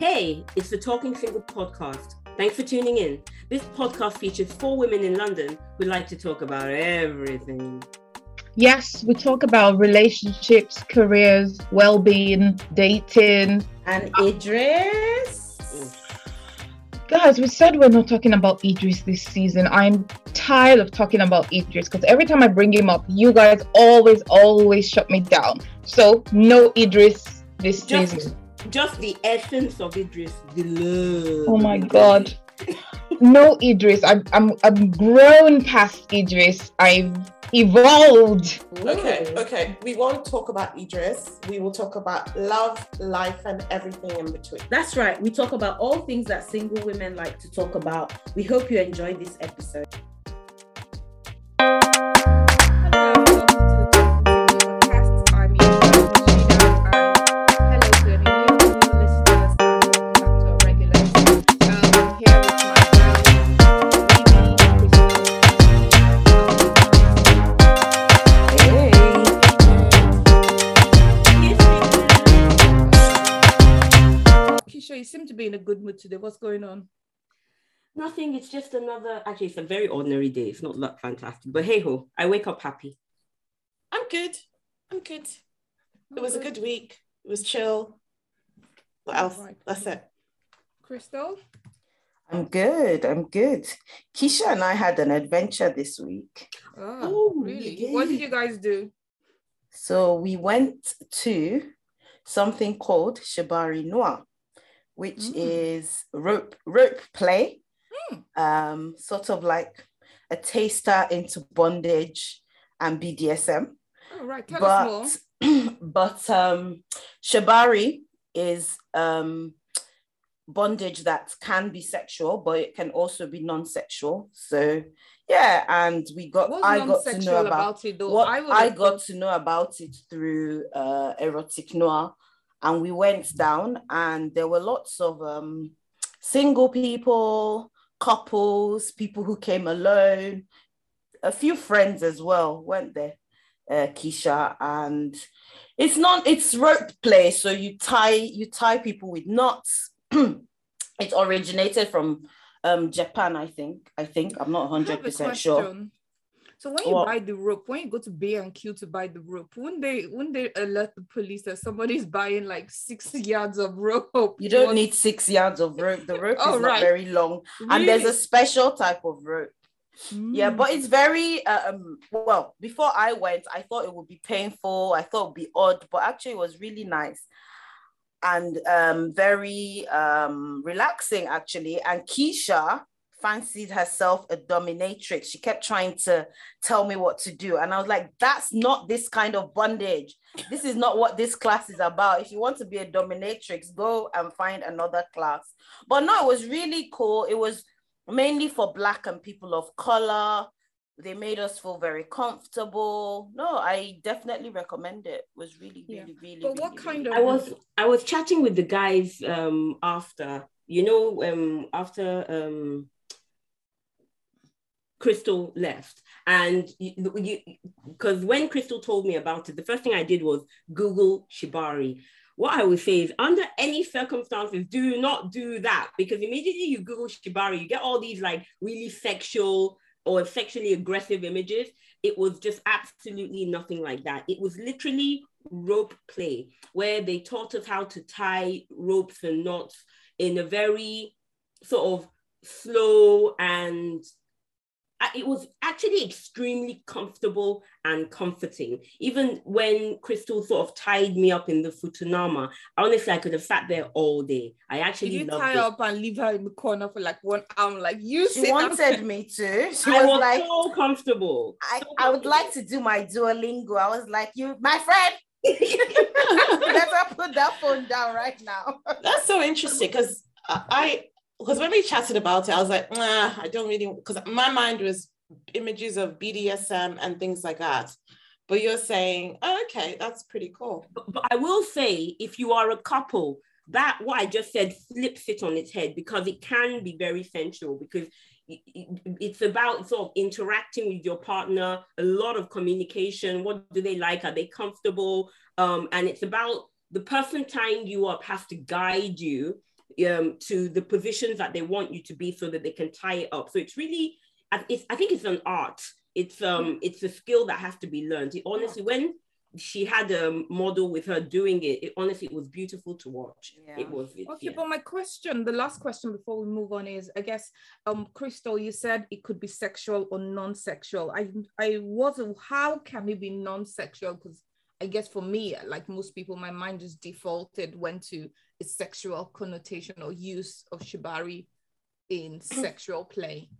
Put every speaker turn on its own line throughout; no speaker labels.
Hey, it's the Talking Single podcast. Thanks for tuning in. This podcast features four women in London who like to talk about everything.
Yes, we talk about relationships, careers, well being, dating.
And Idris.
Guys, we said we're not talking about Idris this season. I'm tired of talking about Idris because every time I bring him up, you guys always, always shut me down. So, no Idris this
Just,
season.
Just the essence of Idris, the love.
Oh my God. No Idris. I'm, I'm, I'm grown past Idris. I've evolved.
Okay, okay. We won't talk about Idris. We will talk about love, life, and everything in between.
That's right. We talk about all things that single women like to talk about. We hope you enjoyed this episode.
A good mood today. What's going on?
Nothing, it's just another, actually, it's a very ordinary day. It's not that fantastic, but hey ho, I wake up happy.
I'm good. I'm good. It was a good week. It was chill. What else?
Right.
That's it.
Crystal?
I'm good. I'm good. Keisha and I had an adventure this week.
Oh,
Oh,
really?
yeah.
What did you guys do?
So we went to something called Shibari Noir, which
Mm.
is rope rope play,
Mm.
um, sort of like a taster into bondage and BDSM.
Oh, right. Tell us
but
more.
but um shibari is um bondage that can be sexual but it can also be non-sexual so yeah and we got
What's
i got to know about,
about it, though?
what
I
i, got
thought-
to know about it through uh erotic noir and we went down and there were lots of um single people couples people who came alone a few friends as well weren't there uh, Keisha, and it's not it's rope play. So you tie you tie people with knots. it originated from um Japan, I think. I think I'm not 100% sure.
So when you
What?
buy the rope, when you go to B and Q to buy the rope, wouldn't they wouldn't they alert the police that somebody's buying like six yards of rope?
You don't
What-
need six yards of rope. The rope
Oh,
is not very long, and there's a special type of rope. Yeah,
Mm.
but it's very uh, um well. Before I went, I thought it would be painful. I thought it would be odd, but actually, it was really nice and um very um relaxing actually. And Keisha fancied herself a dominatrix. She kept trying to tell me what to do, and I was like, "That's not this kind of bondage. This is not what this class is about. If you want to be a dominatrix, go and find another class." But no, it was really cool. It was mainly for black and people of color they made us feel very comfortable no i definitely recommend it. it was really
Yeah.
really really
But what
really,
kind
really
of-
I was I was chatting with the guys um after you know um after um Crystal left. And because when Crystal told me about it the first thing I did was Google Shibari. What I would say is under any circumstances do not do that because immediately you Google Shibari you get all these like really sexual or sexually aggressive images. It was just absolutely nothing like that. It was literally rope play where they taught us how to tie ropes and knots in a very sort of slow and it was actually extremely comfortable and comforting. Even when Crystal sort of tied me up in the futomomo, honestly, I could have sat there all day. I
Did
actually
you
loved
tie
it.
up and leave her in the corner for like one hour? Like you
she wanted me to she
I
was,
was
like
so comfortable.
I,
so
I would like to do my duolingo i was like you my friend better put that phone down right now
That's so interesting because I because when we chatted about it, I was like, nah, I don't really because my mind was images of BDSM and things like that. But you're saying, oh, okay, that's pretty cool.
But, but I will say, if you are a couple, that what I just said flips it on its head because it can be very sensual because it- it- it's about sort of interacting with your partner, a lot of communication. What do they like? Are they comfortable? Um, and it's about the person tying you up has to guide you um, to the positions that they want you to be so that they can tie it up. So it's really, it's, I think it's an art. It's um, it's a skill that has to be learned. It, honestly, when she had a model with her doing it, it honestly it was beautiful to watch.
Yeah.
It was. It,
Okay,
yeah.
but my question, the last question before we move on is, I guess, um, Crystal, you said it could be sexual or non-sexual. I, I wasn't. How can it be non-sexual? Because I guess for me, like most people, my mind just defaulted went to a sexual connotation or use of shibari in sexual play.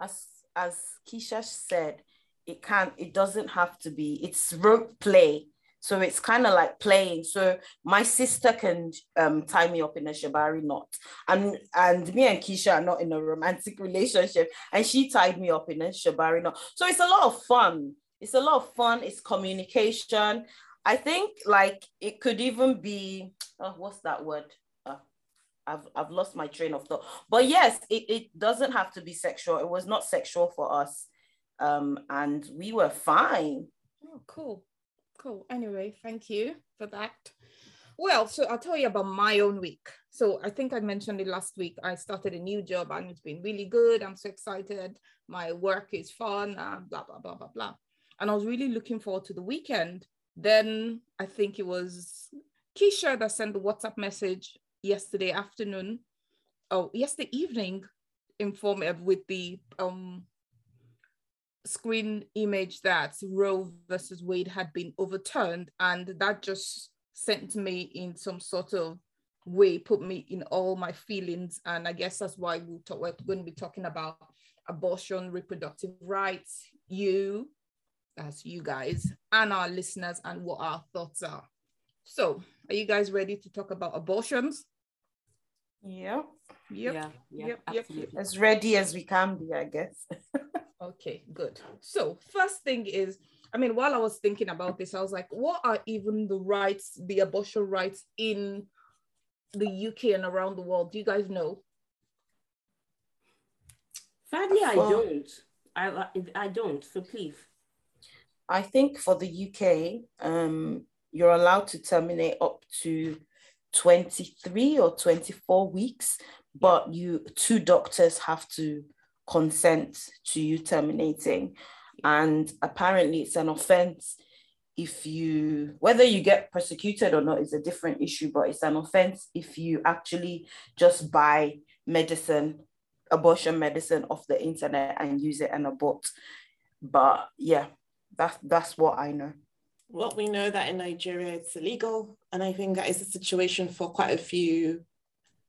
as as Keisha said, it can it doesn't have to be. It's rope play, so it's kind of like playing. So my sister can um tie me up in a shibari knot, and and me and Keisha are not in a romantic relationship, and she tied me up in a shibari knot. So it's a lot of fun. It's a lot of fun. It's communication. I think like it could even be oh, what's that word? Uh, I've I've lost my train of thought. But yes, it, it doesn't have to be sexual. It was not sexual for us. Um, and we were fine.
Oh, cool. Cool. Anyway, thank you for that. Well, so I'll tell you about my own week. So I think I mentioned it last week. I started a new job and it's been really good. I'm so excited. My work is fun, uh, blah, blah, blah, blah, blah. And I was really looking forward to the weekend. Then I think it was Keisha that sent the WhatsApp message yesterday afternoon, oh, yesterday evening, inform me with the um screen image that Roe versus Wade had been overturned, and that just sent me in some sort of way, put me in all my feelings, and I guess that's why we'll talk, we're going to be talking about abortion, reproductive rights, you, that's you guys, and our listeners, and what our thoughts are. So, are you guys ready to talk about abortions?
Yeah.
Yep.
Yeah, yeah,
yep, yep.
As ready as we can be, I guess.
Okay, good. So, first thing is, I mean, while I was thinking about this, I was like, what are even the rights, the abortion rights in the UK and around the world? Do you guys know?
Sadly, I don't. I, I I don't. So please.
I think for the UK, um, you're allowed to terminate up to 23 or 24 weeks, but you two doctors have to consent to you terminating. And apparently it's an offense if you whether you get persecuted or not is a different issue, but it's an offense if you actually just buy medicine, abortion medicine off the internet and use it and abort. But yeah, that's that's what I know.
Well, we know that in Nigeria it's illegal, and I think that is the situation for quite a few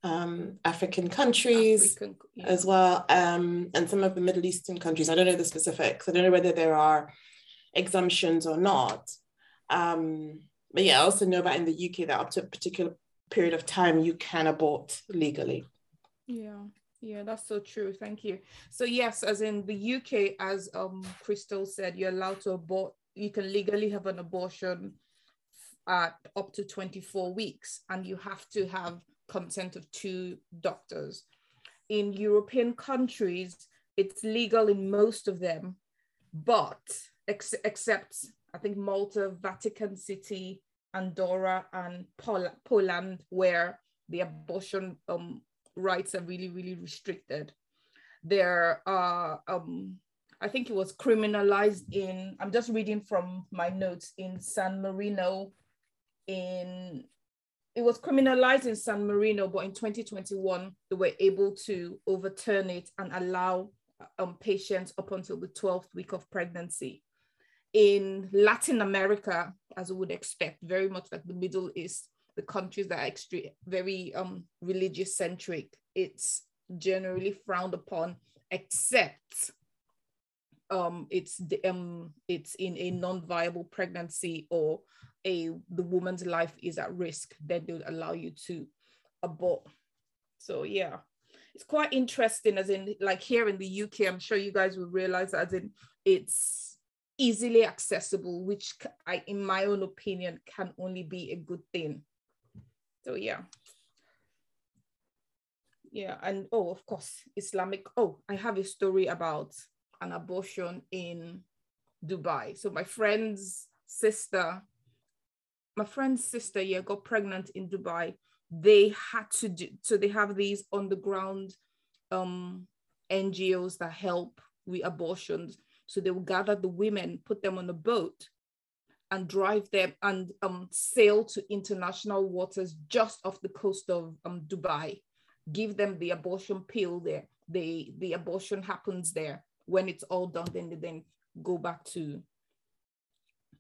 um, African countries
African- yeah.
as well, um, and some of the Middle Eastern countries. I don't know the specifics. I don't know whether there are exemptions or not. Um, but yeah, I also know that in the UK that up to a particular period of time you can abort legally.
Yeah, yeah, that's so true. Thank you. So yes, as in the UK, as um Crystal said, you're allowed to abort. You can legally have an abortion at up to 24 weeks, and you have to have consent of two doctors. In European countries, it's legal in most of them, but ex- except I think Malta, Vatican City, Andorra, and Pol- Poland, where the abortion um, rights are really, really restricted. There are, um, I think it was criminalized in, I'm just reading from my notes, in San Marino, in, it was criminalized in San Marino, but in 2021, they were able to overturn it and allow um, patients up until the 12th week of pregnancy. In Latin America, as we would expect, very much like the Middle East, the countries that are extreme, very um, religious centric, it's generally frowned upon, except um, it's the, um, it's in a non-viable pregnancy or a the woman's life is at risk. Then they would allow you to abort. So yeah, it's quite interesting. As in, like here in the UK, I'm sure you guys will realize as in it's easily accessible, which I, in my own opinion, can only be a good thing. So yeah. Yeah, and oh, of course, Islamic. Oh, I have a story about an abortion in Dubai. So my friend's sister, my friend's sister, yeah, got pregnant in Dubai they had to do so they have these underground um ngos that help with abortions so they will gather the women put them on a boat and drive them and um, sail to international waters just off the coast of um, dubai. Give them the abortion pill there. The the abortion happens there. When it's all done then they then go back to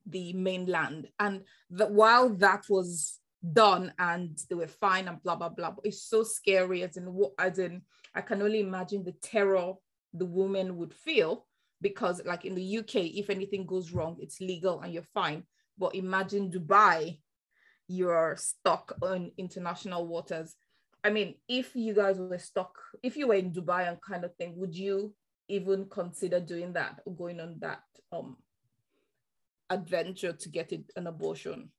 the mainland. And that while that was done and they were fine and blah blah blah it's so scary as in as in i can only imagine the terror the woman would feel because like in the uk if anything goes wrong it's legal and you're fine. But imagine dubai you're stuck on international waters. I mean if you guys were stuck if you were in dubai and kind of thing would you even consider doing that or going on that um adventure to get it, an abortion?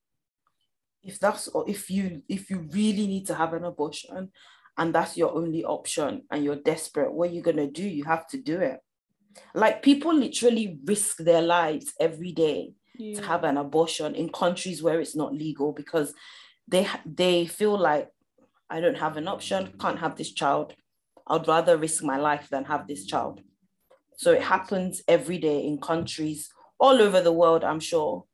If that's or if you if you really need to have an abortion and that's your only option and you're desperate what are you to do? You have to do it like people literally risk their lives every day yeah. to have an abortion in countries where it's not legal because they they feel like i don't have an option can't have this child. I'd rather risk my life than have this child. So it happens every day in countries all over the world i'm sure.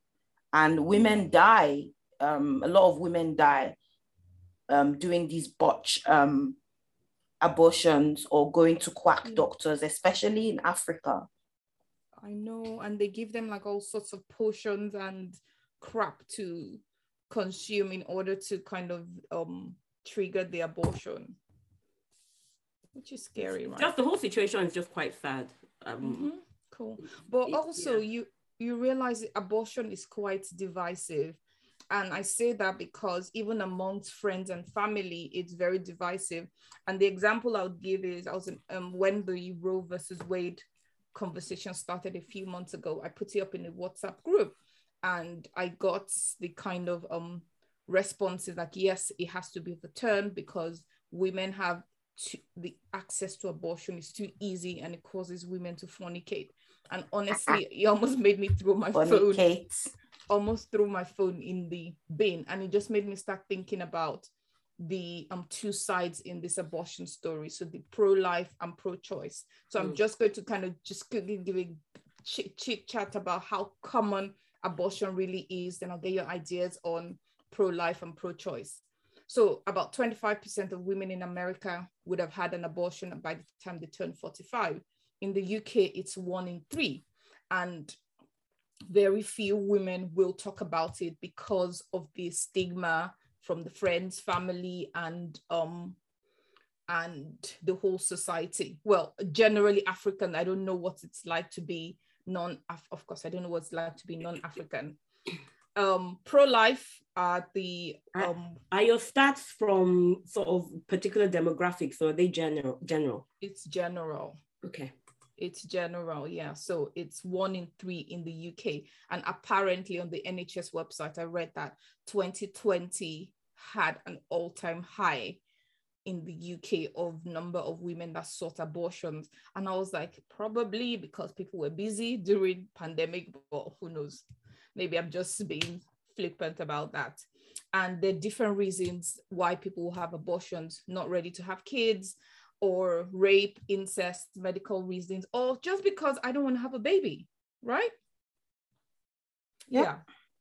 And women die um, a lot of women die um, doing these botch um, abortions or going to quack yeah. doctors, especially in Africa.
I know, and they give them like all sorts of potions and crap to consume in order to kind of um, trigger the abortion, which is scary, right?
Just the whole situation is just quite sad. Um,
mm-hmm. Cool, but also yeah. you you realize abortion is quite divisive and I say that because even amongst friends and family, it's very divisive. And the example I would give is I was in, um, when the Roe versus Wade conversation started a few months ago, I put it up in a WhatsApp group and I got the kind of um, responses like, yes, it has to be overturned because women have to, the access to abortion is too easy and it causes women to fornicate. And honestly, it almost made me throw my fornicate. phone almost threw my phone in the bin and it just made me start thinking about the um two sides in this abortion story. So the pro-life and pro-choice. So i'm mm. just going to kind of just give, give a chit, chit chat about how common abortion really is then i'll get your ideas on pro-life and pro-choice. So about 25% of women in america would have had an abortion by the time they turn 45 in the uk it's one in three. And very few women will talk about it because of the stigma from the friends, family, and um, and the whole society. Well, generally African. I don't know what it's like to be non. Of course, I don't know what it's like to be non-African. Um, pro-life are the um,
are your stats from sort of particular demographics or are they general? General.
It's general.
Okay.
It's general, yeah. So it's one in three in the UK. And apparently on the NHS website, I read that 2020 had an all-time high in the UK of number of women that sought abortions. And I was like, probably because people were busy during pandemic, but who knows? Maybe I'm just being flippant about that. And the different reasons why people have abortions, not ready to have kids, or rape, incest, medical reasons, or just because I don't want to have a baby, right? Yeah. yeah.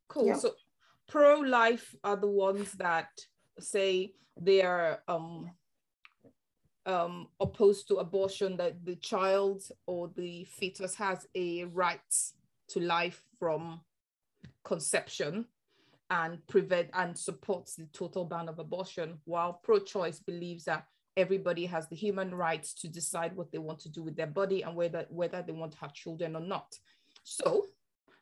Cool. So pro-life are the ones that say they are um um opposed to abortion that the child or the fetus has a right to life from conception and prevent and supports the total ban of abortion while pro-choice believes that everybody has the human rights to decide what they want to do with their body and whether whether they want to have children or not. So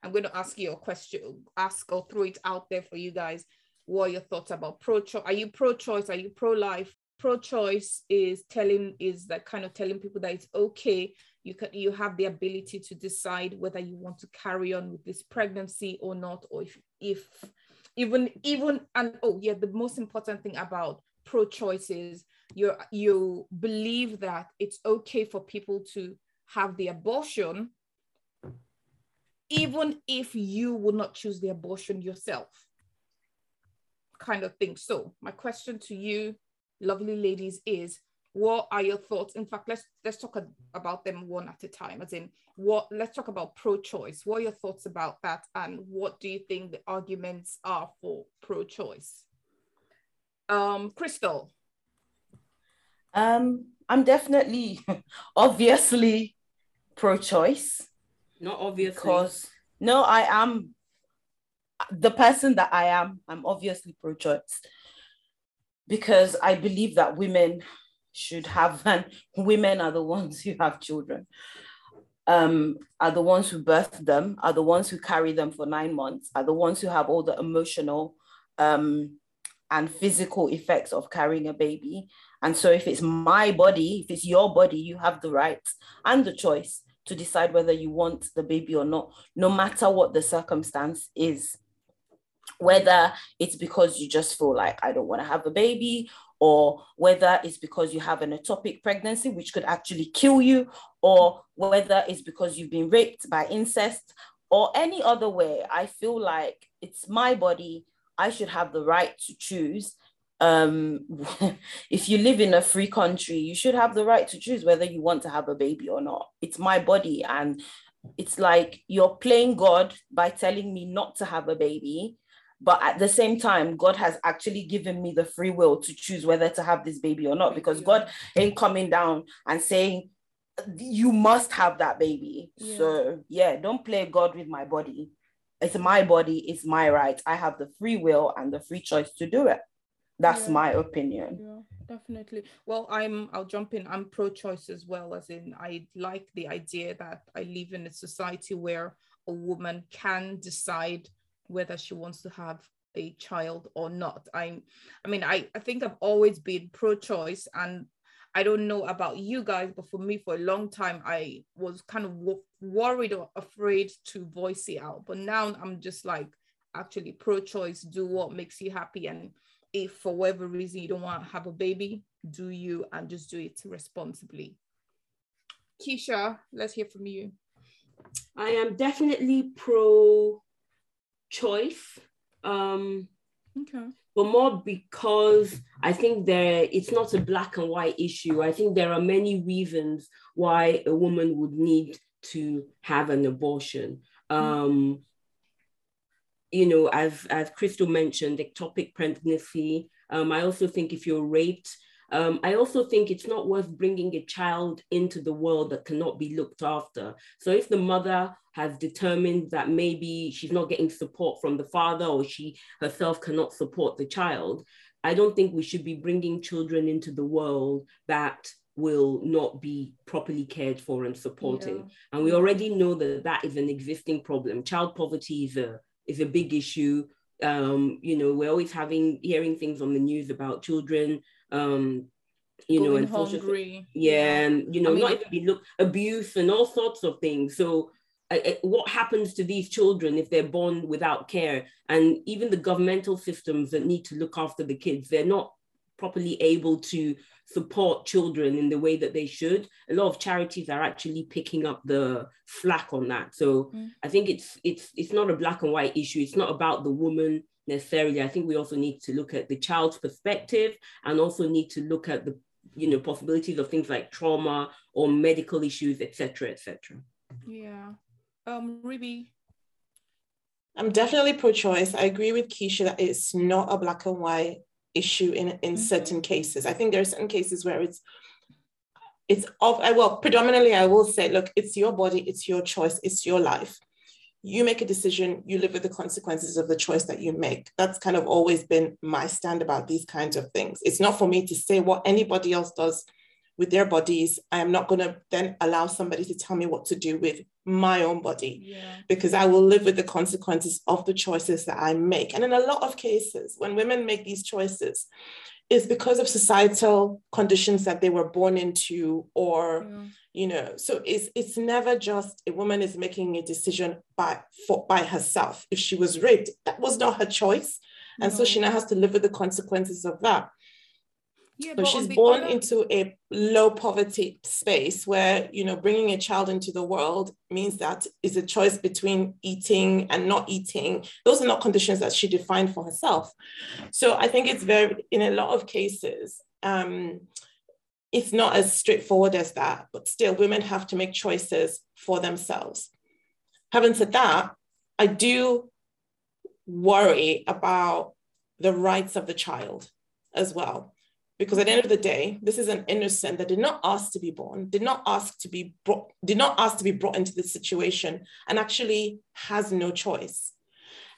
I'm going to ask you a question, ask or throw it out there for you guys. What are your thoughts about pro-choice? Are you pro-choice? Are you pro-life? Pro-choice is telling is that kind of telling people that it's okay. You can you have the ability to decide whether you want to carry on with this pregnancy or not, or if if even even and oh yeah, the most important thing about pro-choice is you you believe that it's okay for people to have the abortion even if you would not choose the abortion yourself kind of thing. So my question to you, lovely ladies, is what are your thoughts? In fact, let's let's talk about them one at a time. As in, what let's talk about pro-choice. What are your thoughts about that, and what do you think the arguments are for pro-choice? Um, Crystal.
Um, I'm definitely, obviously, pro-choice.
Not obviously.
Because no, I am the person that I am. I'm obviously pro-choice because I believe that women should have, and women are the ones who have children, um, are the ones who birth them, are the ones who carry them for nine months, are the ones who have all the emotional um, and physical effects of carrying a baby. And so, if it's my body, if it's your body, you have the right and the choice to decide whether you want the baby or not, no matter what the circumstance is. Whether it's because you just feel like I don't want to have a baby, or whether it's because you have an ectopic pregnancy, which could actually kill you, or whether it's because you've been raped by incest, or any other way. I feel like it's my body. I should have the right to choose. Um, if you live in a free country, you should have the right to choose whether you want to have a baby or not. It's my body. And it's like you're playing God by telling me not to have a baby but at the same time god has actually given me the free will to choose whether to have this baby or not because god ain't coming down and saying you must have that baby yeah. so yeah don't play god with my body it's my body it's my right i have the free will and the free choice to do it that's yeah. my opinion
yeah definitely well i'm i'll jump in i'm pro-choice as well as in i like the idea that i live in a society where a woman can decide whether she wants to have a child or not. I I mean I, I think I've always been pro-choice and I don't know about you guys, but for me, for a long time, I was kind of worried or afraid to voice it out. But now I'm just like, actually, pro choice, do what makes you happy. And if for whatever reason you don't want to have a baby, do you and just do it responsibly. Keisha, let's hear from you.
I am definitely pro choice. Um,
okay.
But more because I think there it's not a black and white issue. I think there are many reasons why a woman would need to have an abortion. Um, you know, as as Crystal mentioned, ectopic pregnancy. Um, I also think if you're raped, um, I also think it's not worth bringing a child into the world that cannot be looked after. So if the mother has determined that maybe she's not getting support from the father or she herself cannot support the child, I don't think we should be bringing children into the world that will not be properly cared for and supported. Yeah. And we already know that that is an existing problem. Child poverty is a is a big issue. Um, you know, we're always having hearing things on the news about children um, you Going know, and hungry. yeah, and you know, I mean, not even be look abuse and all sorts of things. So uh, what happens to these children if they're born without care and even the governmental systems that need to look after the kids they're not properly able to support children in the way that they should a lot of charities are actually picking up the slack on that so mm. i think it's it's it's not a black and white issue it's not about the woman necessarily. I think we also need to look at the child's perspective and also need to look at the you know possibilities of things like trauma or medical issues, etc., etc.
Yeah. Um, Ruby.
I'm definitely pro-choice. I agree with Keisha that it's not a black and white issue in, in mm-hmm. certain cases. I think there are certain cases where it's it's of well predominantly I will say look it's your body it's your choice it's your life you make a decision, you live with the consequences of the choice that you make. That's kind of always been my stand about these kinds of things. It's not for me to say what anybody else does with their bodies. I am not going to then allow somebody to tell me what to do with my own body
yeah.
because I will live with the consequences of the choices that I make. And in a lot of cases, when women make these choices, it's because of societal conditions that they were born into or yeah you know so it's it's never just a woman is making a decision by for by herself if she was raped that was not her choice and no. so she now has to live with the consequences of that
Yeah,
So
but
she's born
other-
into a low poverty space where, you know, bringing a child into the world means that is a choice between eating and not eating. Those are not conditions that she defined for herself. So I think it's very, in a lot of cases, um, it's not as straightforward as that, but still, women have to make choices for themselves. Having said that, I do worry about the rights of the child as well. Because at the end of the day, this is an innocent that did not ask to be born, did not ask to be brought, did not ask to be brought into this situation, and actually has no choice.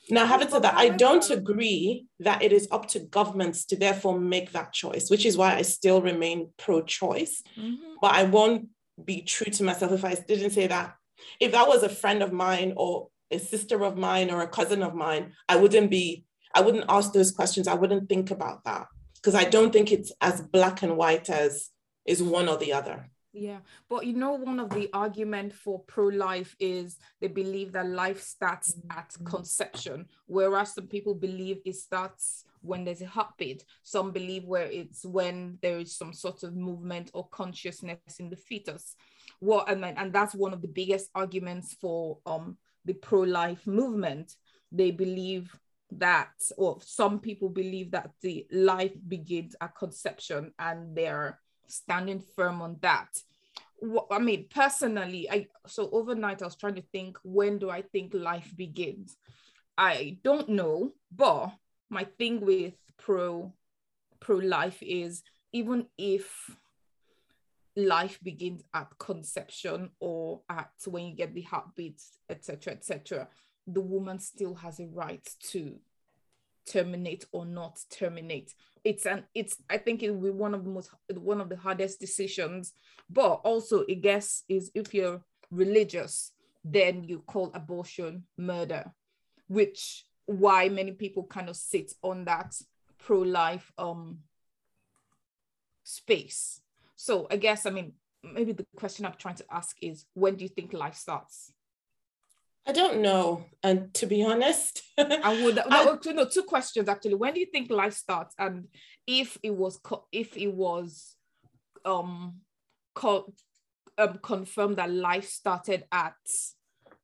Now, having said that, I don't agree that it is up to governments to therefore make that choice, which is why I still remain pro-choice.
Mhm.
But I won't be true to myself if I didn't say that. If that was a friend of mine or a sister of mine or a cousin of mine, I wouldn't be, I wouldn't ask those questions. I wouldn't think about that because I don't think it's as black and white as is one or the other.
Yeah, but you know, one of the argument for pro-life is they believe that life starts at conception, whereas some people believe it starts when there's a heartbeat. Some believe where it's when there is some sort of movement or consciousness in the fetus. What and then, and that's one of the biggest arguments for um the pro-life movement. They believe that, or some people believe that the life begins at conception, and they're standing firm on that. What, I mean, personally, I so overnight I was trying to think when do I think life begins? I don't know, but my thing with pro pro life is even if life begins at conception or at when you get the heartbeats, etc., etc., the woman still has a right to terminate or not terminate. It's an it's i think it will be one of the most one of the hardest decisions. But also i guess is if you're religious then you call abortion murder which why many people kind of sit on that pro-life um space. So i guess i mean maybe the question i'm trying to ask is when do you think life starts
I don't know. And to be honest,
I would
I-
no, two, no two questions actually. When do you think life starts, and if it was if it was um, co- um confirmed that life started at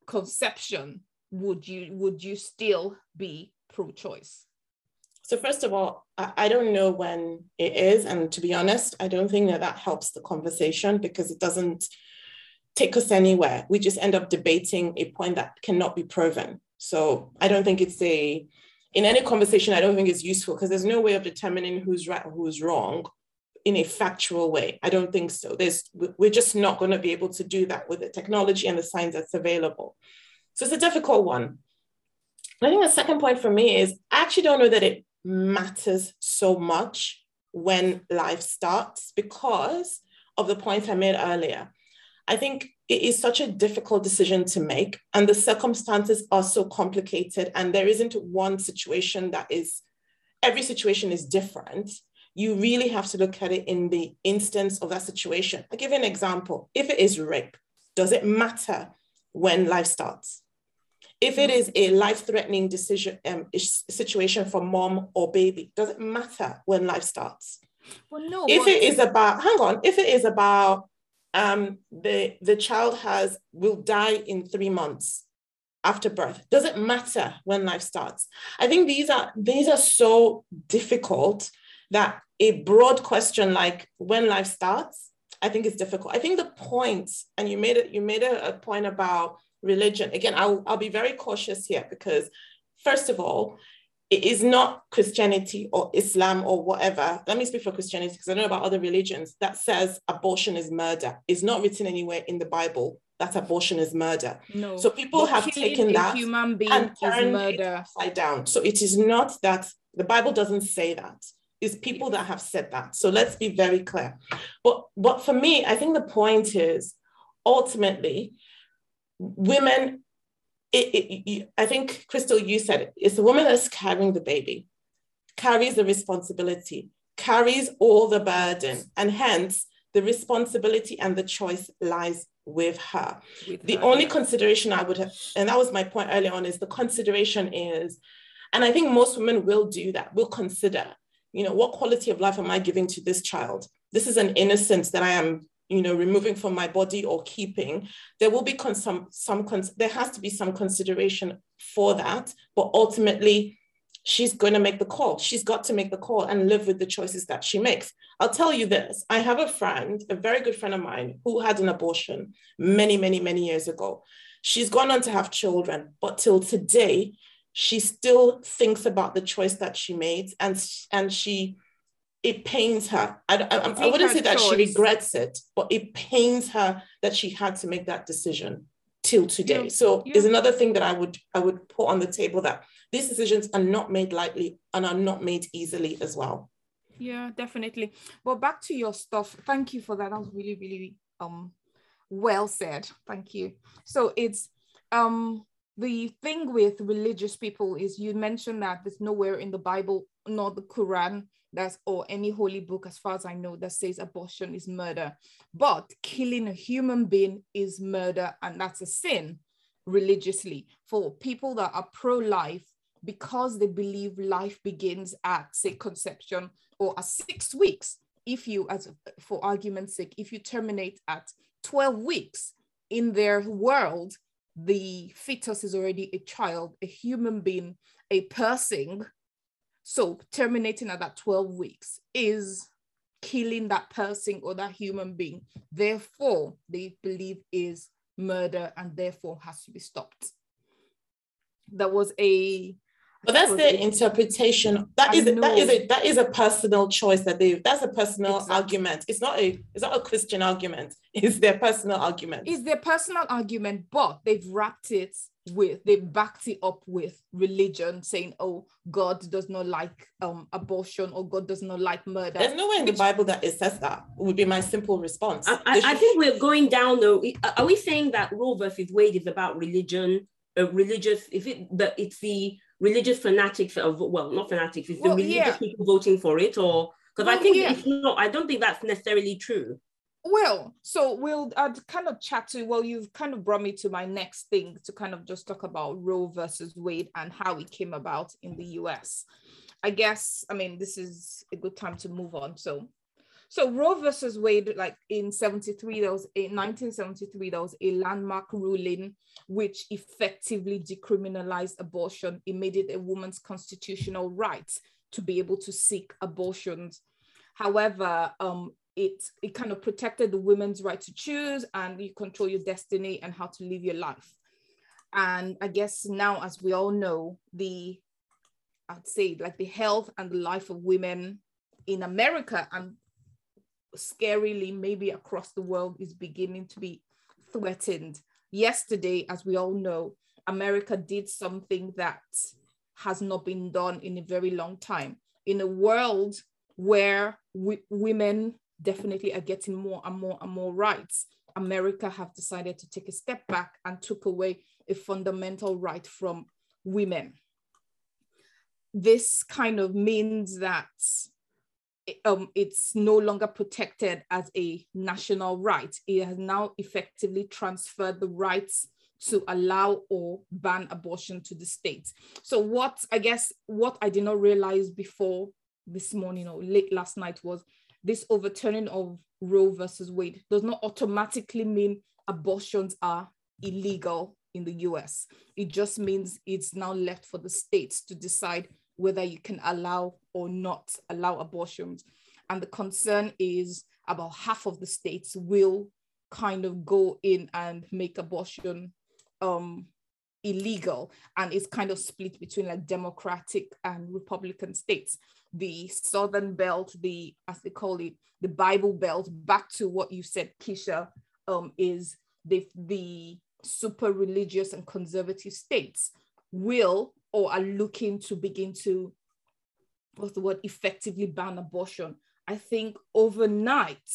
conception, would you would you still be pro-choice?
So first of all, I, I don't know when it is, and to be honest, I don't think that that helps the conversation because it doesn't take us anywhere. We just end up debating a point that cannot be proven. So I don't think it's a in any conversation. I don't think it's useful because there's no way of determining who's right who's wrong in a factual way. I don't think so. There's we're just not going to be able to do that with the technology and the science that's available. So it's a difficult one. I think the second point for me is I actually don't know that it matters so much when life starts because of the points I made earlier. I think it is such a difficult decision to make, and the circumstances are so complicated, and there isn't one situation that is, every situation is different. You really have to look at it in the instance of that situation. I'll give you an example. If it is rape, does it matter when life starts? If it is a life-threatening decision um, situation for mom or baby, does it matter when life starts?
Well, no.
if it is about hang on if it is about um the the child has will die in three months after birth. Does it matter when life starts. I think these are these are so difficult that a broad question like when life starts i think is difficult. I think the point and you made it you made a, a point about religion. Again I'll, I'll be very cautious here because first of all it is not Christianity or Islam or whatever. Let me speak for Christianity because I know about other religions that says abortion is murder. It's not written anywhere in the Bible that abortion is murder.
no.
So people
But
have taken that
human being
and
is
turned it
murder.
upside down. So it is not that the Bible doesn't say that. It's people that have said that. So let's be very clear. But but for me, I think the point is ultimately women it, it, you- I think, Crystal, you said it. It's the woman that's carrying the baby, carries the responsibility, carries all the burden, and hence the responsibility and the choice lies with her.
with
The
her,
only
yeah.
consideration I would have, and that was my point earlier on, is the consideration is, and I think most women will do that, will consider you know, what quality of life am I giving to this child? This is an innocence that I am you know, removing from my body or keeping, there will be con- some, some there has to be some consideration for that. But ultimately, she's going to make the call. She's got to make the call and live with the choices that she makes. I'll tell you this I have a friend, a very good friend of mine, who had an abortion many, many, many years ago. She's gone on to have children, but till today, she still thinks about the choice that she made and, and she it pains her. I, I, I wouldn't say that choice. she regrets it, but it pains her that she had to make that decision till today. Yeah. So yeah. is another thing that I would I would put on the table that these decisions are not made lightly and are not made easily as well.
Yeah, definitely. But back to your stuff. Thank you for that. That was really, really um well said. Thank you. So it's um the thing with religious people is you mentioned that there's nowhere in the Bible nor the Quran that's or any holy book as far as i know that says abortion is murder. But killing a human being is murder and that's a sin religiously. For people that are pro-life because they believe life begins at say conception or at six weeks if you as for argument's sake if you terminate at 12 weeks in their world the fetus is already a child a human being a person so terminating at that 12 weeks is killing that person or that human being. Therefore, they believe is murder and therefore has to be stopped. There was a
but that's their interpretation. That is that is a that is a personal choice that they that's a personal exactly. argument. It's not a it's not a Christian argument. It's their personal argument.
It's their personal argument, but they've wrapped it with they backed it up with religion saying oh god does not like um abortion or god does not like murder
there's nowhere in Which, the bible that it says that would be my simple response
i, I, I think we're going down though are we saying that roe versus wade is about religion uh, religious is it that it's the religious fanatics of well not fanatics it's well, the religious yeah. people voting for it or because well, i think yeah. it's not i don't think that's necessarily true
well, so we'll I'd kind of chat to well, you've kind of brought me to my next thing to kind of just talk about Roe versus Wade and how it came about in the US. I guess I mean this is a good time to move on. So so Roe versus Wade, like in 73, there was a 1973, there was a landmark ruling which effectively decriminalized abortion. It made it a woman's constitutional right to be able to seek abortions. However, um, it it kind of protected the women's right to choose and you control your destiny and how to live your life and i guess now as we all know the i'd say like the health and the life of women in america and scarily maybe across the world is beginning to be threatened yesterday as we all know america did something that has not been done in a very long time in a world where women definitely are getting more and more and more rights. America have decided to take a step back and took away a fundamental right from women. This kind of means that um, it's no longer protected as a national right. It has now effectively transferred the rights to allow or ban abortion to the states. So what I guess what I did not realize before this morning or late last night was this overturning of Roe versus Wade does not automatically mean abortions are illegal in the US. It just means it's now left for the states to decide whether you can allow or not allow abortions. And the concern is about half of the states will kind of go in and make abortion um, illegal. And it's kind of split between like Democratic and Republican states the Southern Belt, the as they call it, the Bible Belt, back to what you said, Keisha, um, is the the super religious and conservative states will or are looking to begin to what's the word effectively ban abortion. I think overnight,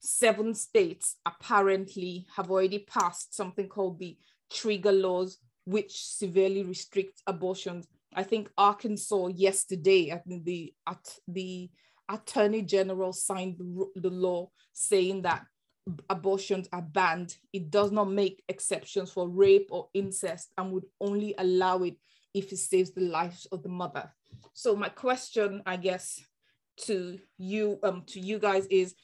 seven states apparently have already passed something called the trigger laws, which severely restrict abortions I think Arkansas yesterday, the at the attorney general signed the law saying that abortions are banned. It does not make exceptions for rape or incest and would only allow it if it saves the lives of the mother. So my question, I guess, to you um to you guys is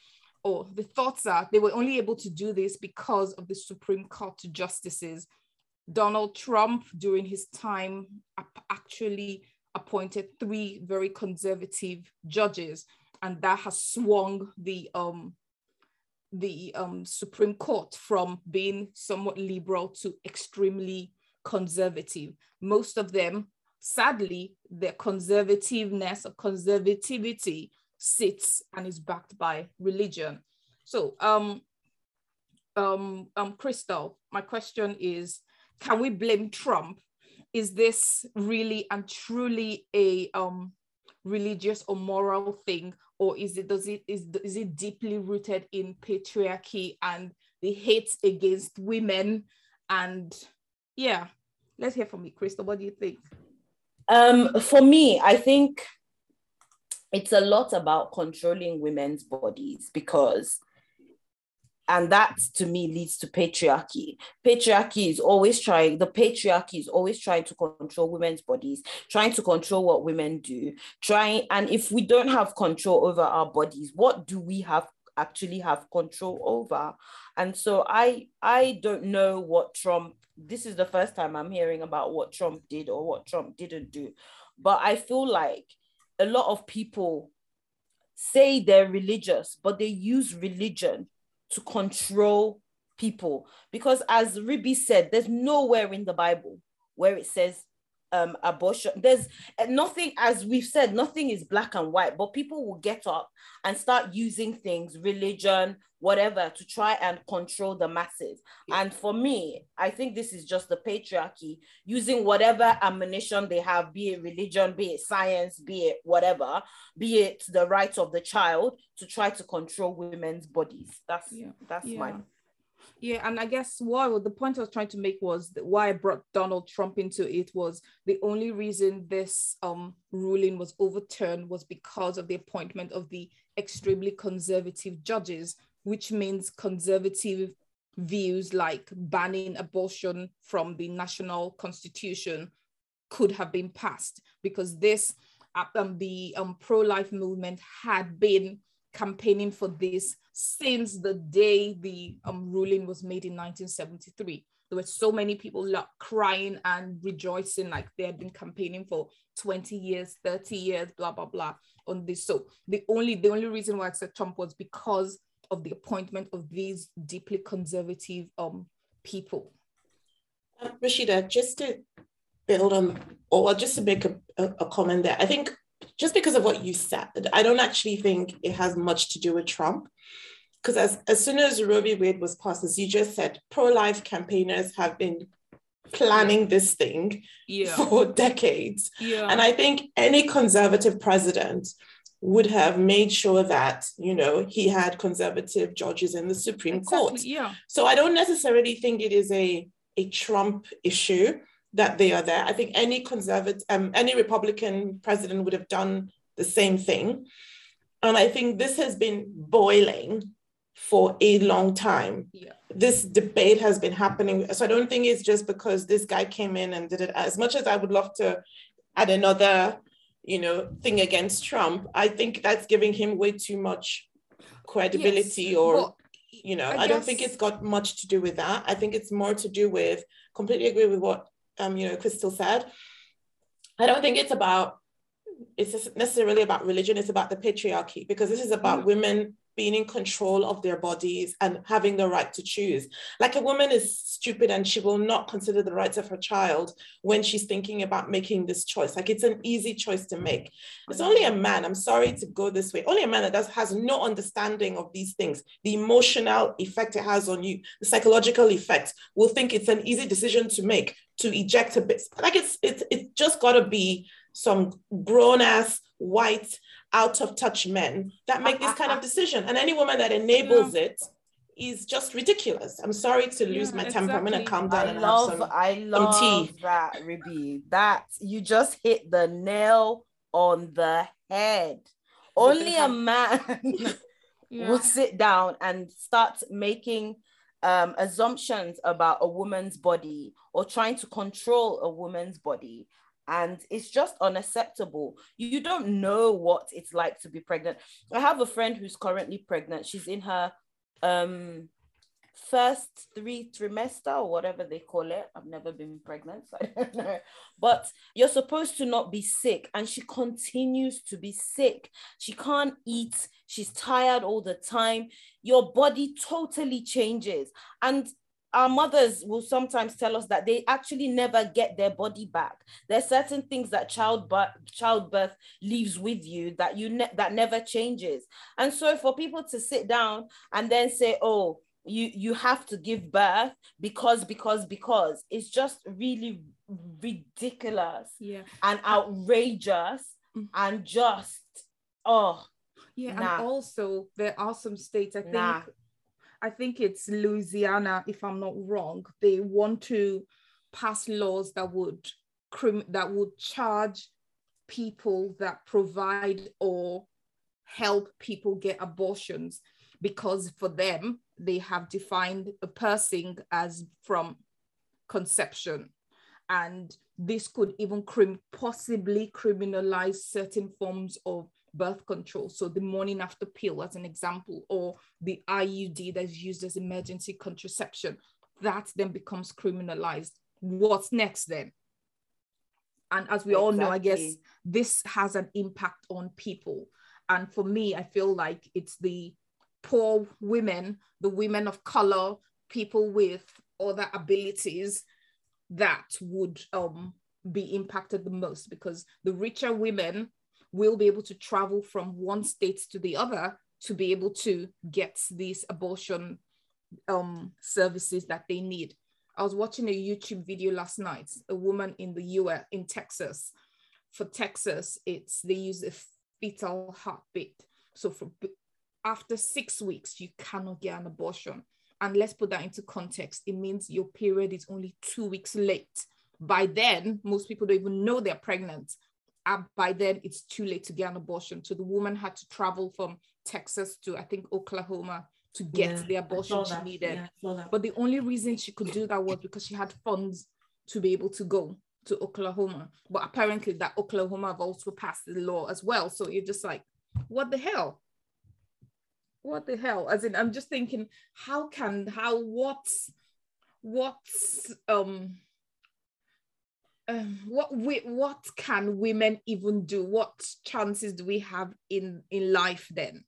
or the thoughts are they were only able to do this because of the Supreme Court justices. Donald Trump, during his time, actually appointed three very conservative judges, and that has swung the um, the um, Supreme Court from being somewhat liberal to extremely conservative. Most of them, sadly, their conservativeness or conservativity sits and is backed by religion. So, um, um, um, Crystal, my question is, can we blame Trump? Is this really and truly a um, religious or moral thing, or is it does it is is it deeply rooted in patriarchy and the hate against women? And yeah, let's hear from you, Crystal. What do you think?
Um, for me, I think it's a lot about controlling women's bodies because and that to me leads to patriarchy. Patriarchy is always trying the patriarchy is always trying to control women's bodies trying to control what women do trying and if we don't have control over our bodies what do we have actually have control over and so i i don't know what trump this is the first time i'm hearing about what trump did or what trump didn't do but i feel like a lot of people say they're religious, but they use religion to control people. Because as Ribi said, there's nowhere in the Bible where it says um, abortion. There's uh, nothing, as we've said, nothing is black and white, but people will get up and start using things, religion, whatever, to try and control the masses. And for me, I think this is just the patriarchy using whatever ammunition they have, be it religion, be it science, be it whatever, be it the rights of the child to try to control women's bodies. That's yeah. that's yeah. my
yeah, and I guess what the point I was trying to make was why I brought Donald Trump into it was the only reason this um, ruling was overturned was because of the appointment of the extremely conservative judges, which means conservative views like banning abortion from the national constitution could have been passed because this um, the um, pro-life movement had been campaigning for this since the day the um, ruling was made in 1973. There were so many people like, crying and rejoicing like they had been campaigning for 20 years, 30 years, blah, blah, blah on this. So the only the only reason why I said Trump was because of the appointment of these deeply conservative um, people.
Uh, Rashida, just to build on, or just to make a, a comment there, I think just because of what you said, I don't actually think it has much to do with Trump. Because as, as soon as Roe v. Wade was passed, as you just said, pro life campaigners have been planning this thing yeah. for decades. Yeah. And I think any conservative president would have made sure that you know he had conservative judges in the Supreme exactly, Court.
Yeah.
So I don't necessarily think it is a a Trump issue that they are there. I think any conservative, um, any Republican president would have done the same thing. And I think this has been boiling for a long time.
Yeah.
This debate has been happening. So I don't think it's just because this guy came in and did it. As much as I would love to add another, you know, thing against Trump, I think that's giving him way too much credibility yes. or well, you know, I, I don't think it's got much to do with that. I think it's more to do with completely agree with what um, you know, Crystal said. I don't think it's about it's necessarily about religion, it's about the patriarchy because this is about mm. women being in control of their bodies and having the right to choose. Like a woman is stupid and she will not consider the rights of her child when she's thinking about making this choice. Like it's an easy choice to make. It's only a man, I'm sorry to go this way, only a man that does, has no understanding of these things, the emotional effect it has on you, the psychological effect, will think it's an easy decision to make to eject a bit. Like it's, it's, it's just got to be some grown ass white out of touch men that make this kind of decision. And any woman that enables yeah. it is just ridiculous. I'm sorry to lose yeah, my temper. I'm gonna calm down
I
and
love,
have some,
I love
some tea.
that, Ribi. That you just hit the nail on the head. Only a man yeah. will sit down and start making um, assumptions about a woman's body or trying to control a woman's body and it's just unacceptable. You don't know what it's like to be pregnant. I have a friend who's currently pregnant. She's in her um first three trimester or whatever they call it. I've never been pregnant, so I don't know. But you're supposed to not be sick, and she continues to be sick. She can't eat. She's tired all the time. Your body totally changes, and our mothers will sometimes tell us that they actually never get their body back. There's certain things that childbirth childbirth leaves with you that you ne- that never changes. And so for people to sit down and then say, "Oh, you you have to give birth because because because," it's just really ridiculous
Yeah.
and outrageous
Mm.
and just oh
Yeah.
Nah.
And also there are some states, I think
Nah.
I think it's Louisiana, if I'm not wrong, they want to pass laws that would crim- that would charge people that provide or help people get abortions because for them they have defined a person as from conception. And this could even crim- possibly criminalize certain forms of birth control. So the morning after pill as an example or the iud that's used as emergency contraception that then becomes criminalized. What's next then? And as we all know i guess this has an impact on people. And for me i feel like it's the poor women the women of color people with other abilities that would um, be impacted the most because the richer women will be able to travel from one state to the other to be able to get these abortion um, services that they need. I was watching a YouTube video last night, a woman in the US, in Texas. For Texas, it's they use a fetal heartbeat. So for after six weeks, you cannot get an abortion. And let's put that into context. It means your period is only two weeks late. By then, most people don't even know they're pregnant. And by then, it's too late to get an abortion. So the woman had to travel from Texas to, I think, Oklahoma to get
Yeah,
the abortion she needed.
Yeah, I saw that.
But the only reason she could do that was because she had funds to be able to go to Oklahoma. But apparently, that Oklahoma have also passed the law as well. So you're just like, what the hell? What the hell? As in, I'm just thinking, how can how what's what's um um, what we, what can women even do? What chances do we have in in life then?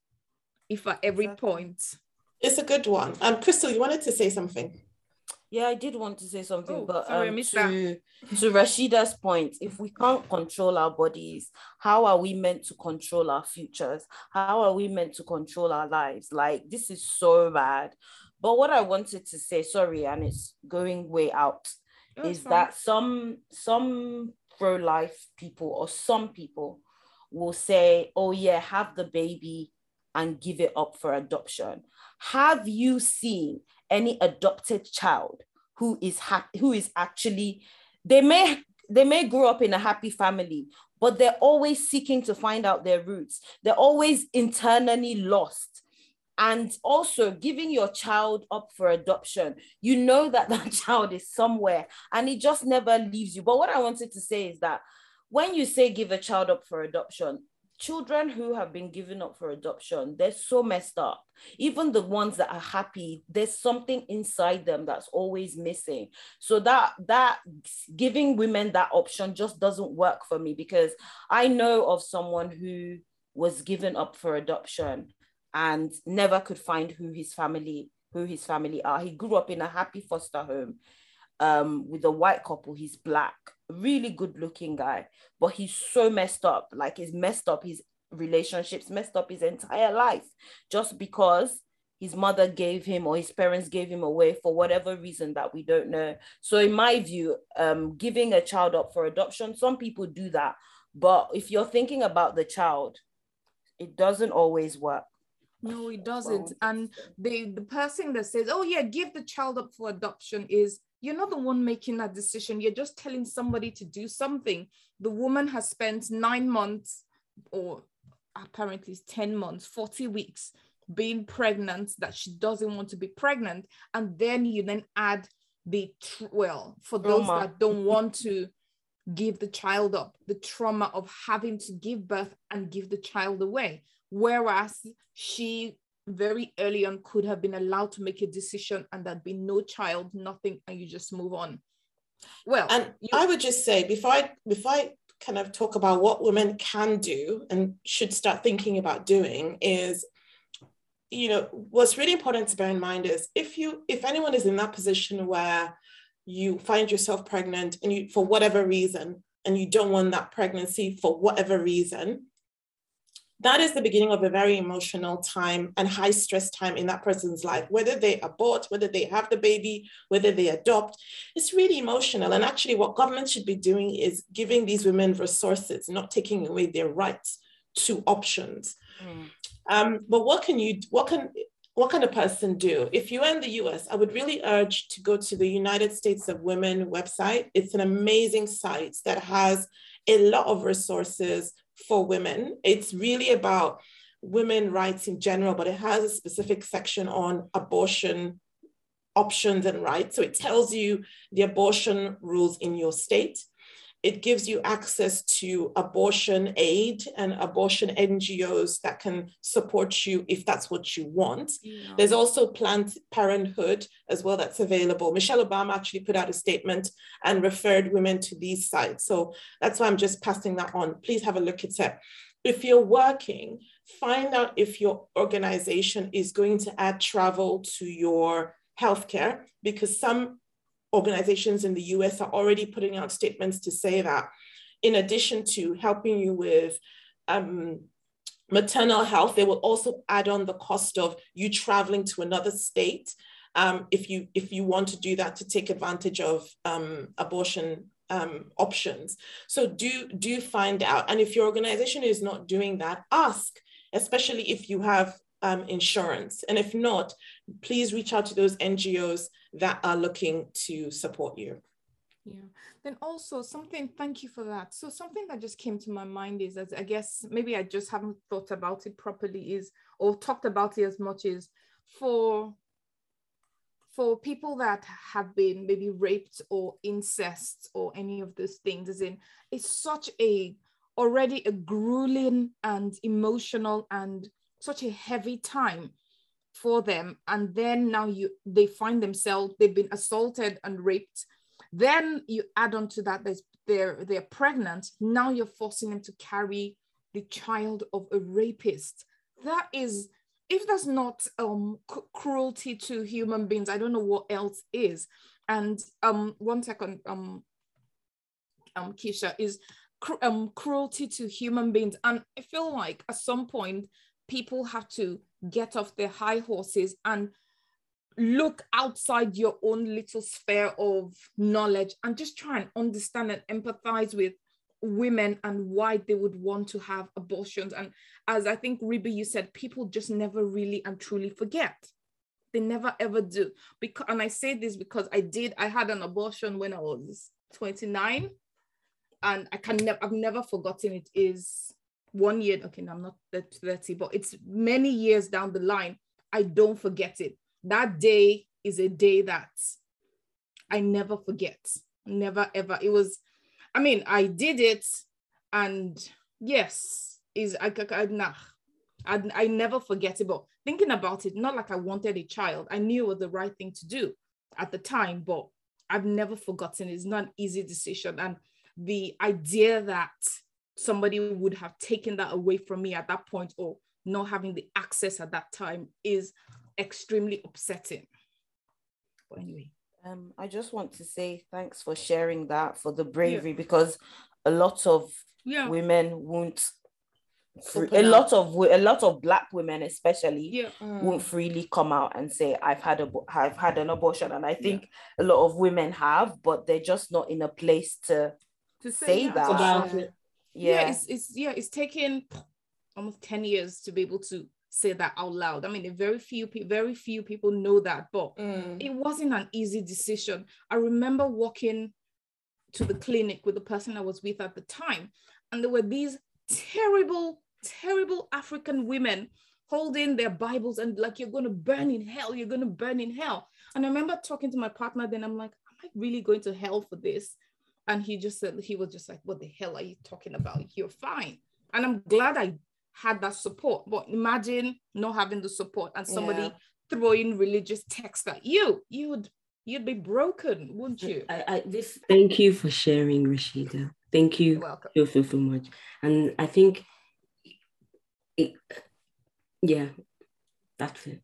If at every
Exactly.
point
It's a good one. Um, Crystal, you wanted to say something.
Yeah, I did want to say something,
Oh,
but
sorry, I
um, to, to Rashida's point, if we can't control our bodies, how are we meant to control our futures? How are we meant to control our lives? Like, this is so bad. But what I wanted to say, sorry, and it's going way out,
Oh,
is that some some pro-life people or some people will say, oh yeah, have the baby and give it up for adoption. Have you seen any adopted child who is happy, who is actually, they may they may grow up in a happy family, but they're always seeking to find out their roots. They're always internally lost. And also giving your child up for adoption, you know that that child is somewhere and it just never leaves you. But what I wanted to say is that when you say give a child up for adoption, children who have been given up for adoption, they're so messed up. Even the ones that are happy, there's something inside them that's always missing. So that that giving women that option just doesn't work for me because I know of someone who was given up for adoption and never could find who his family who his family are. He grew up in a happy foster home um, with a white couple. He's black, really good looking guy, but he's so messed up. Like he's messed up his relationships, messed up his entire life just because his mother gave him or his parents gave him away for whatever reason that we don't know. So in my view, um, giving a child up for adoption, some people do that. But if you're thinking about the child, it doesn't always work.
No, it doesn't. And the the person that says, "Oh yeah, give the child up for adoption," is you're not the one making that decision. You're just telling somebody to do something. The woman has spent nine months, or apparently ten months, forty weeks, being pregnant that she doesn't want to be pregnant, and then you then add the tr- well for those
Trauma.
that don't want to give the child up, the trauma of having to give birth and give the child away. Whereas she very early on could have been allowed to make a decision and there'd be no child, nothing, and you just move on. Well,
and
you,
I would just say before I before I kind of talk about what women can do and should start thinking about doing is you know what's really important to bear in mind is if you if anyone is in that position where you find yourself pregnant and you for whatever reason and you don't want that pregnancy for whatever reason that is the beginning of a very emotional time and high stress time in that person's life whether they abort whether they have the baby whether they adopt it's really emotional and actually what government should be doing is giving these women resources not taking away their rights to options mm. um, but what can you what can what can a person do? If you're in the US, I would really urge to go to the United States of Women website. It's an amazing site that has a lot of resources for women. It's really about women rights in general, but it has a specific section on abortion options and rights. So it tells you the abortion rules in your state it gives you access to abortion aid and abortion NGOs that can support you if that's what you want. Yeah. There's also Planned Parenthood as well that's available. Michelle Obama actually put out a statement and referred women to these sites. So that's why I'm just passing that on. Please have a look at it. If you're working, find out if your organization is going to add travel to your healthcare because some organizations in the US are already putting out statements to say that in addition to helping you with um, maternal health, they will also add on the cost of you traveling to another state um, if you if you want to do that to take advantage of um, abortion um, options. So do do find out, and if your organization is not doing that, ask, especially if you have um, insurance, and if not, please reach out to those NGOs that are looking to support you.
Yeah. Then also something, thank you for that. So something that just came to my mind is that I guess maybe I just haven't thought about it properly is or talked about it as much as for for people that have been maybe raped or incest or any of those things, as in it's such a already a grueling and emotional and such a heavy time for them. And then now you they find themselves they've been assaulted and raped. Then you add on to that there's they're they're pregnant. Now you're forcing them to carry the child of a rapist. That is if that's not um cruelty to human beings i don't know what else is. And um one second um um keisha is cr- um cruelty to human beings. And i feel like at some point people have to get off their high horses and look outside your own little sphere of knowledge and just try and understand and empathize with women and why they would want to have abortions. And as I think Ribi, you said, people just never really and truly forget. They never ever do. Because and I say this because I did, I had an abortion when I was 29. And I can never I've never forgotten it is one year, okay, no, I'm not 30, but it's many years down the line. I don't forget it. That day is a day that I never forget. Never ever. It was, I mean, I did it, and yes, is I nah, I, I never forget it. But thinking about it, not like I wanted a child. I knew it was the right thing to do at the time, but I've never forgotten. It's not an easy decision, and the idea that somebody would have taken that away from me at that point or not having the access at that time is extremely upsetting. But anyway.
Um, I just want to say thanks for sharing that for the bravery yeah. because a lot of yeah. women won't a lot of a lot of black women especially
yeah. mm.
won't freely come out and say i've had a i've had an abortion and i think yeah. a lot of women have but they're just not in a place to to say, say that about it
yeah. yeah it's, it's yeah it's taken almost 10 years to be able to say that out loud i mean very few people very few people know that but mm. it wasn't an easy decision i remember walking to the clinic with the person i was with at the time and there were these terrible terrible african women holding their bibles and like you're going to burn in hell you're going to burn in hell and i remember talking to my partner then i'm like am i really going to hell for this And he just said, he was just like, what the hell are you talking about? You're fine. And I'm glad I had that support. But imagine not having the support and somebody
Yeah.
throwing religious text at you. You'd you'd be broken, wouldn't you?
I, I this thank you for sharing, Rashida. Thank you
You're welcome.
so so so much. And I think it yeah, that's it.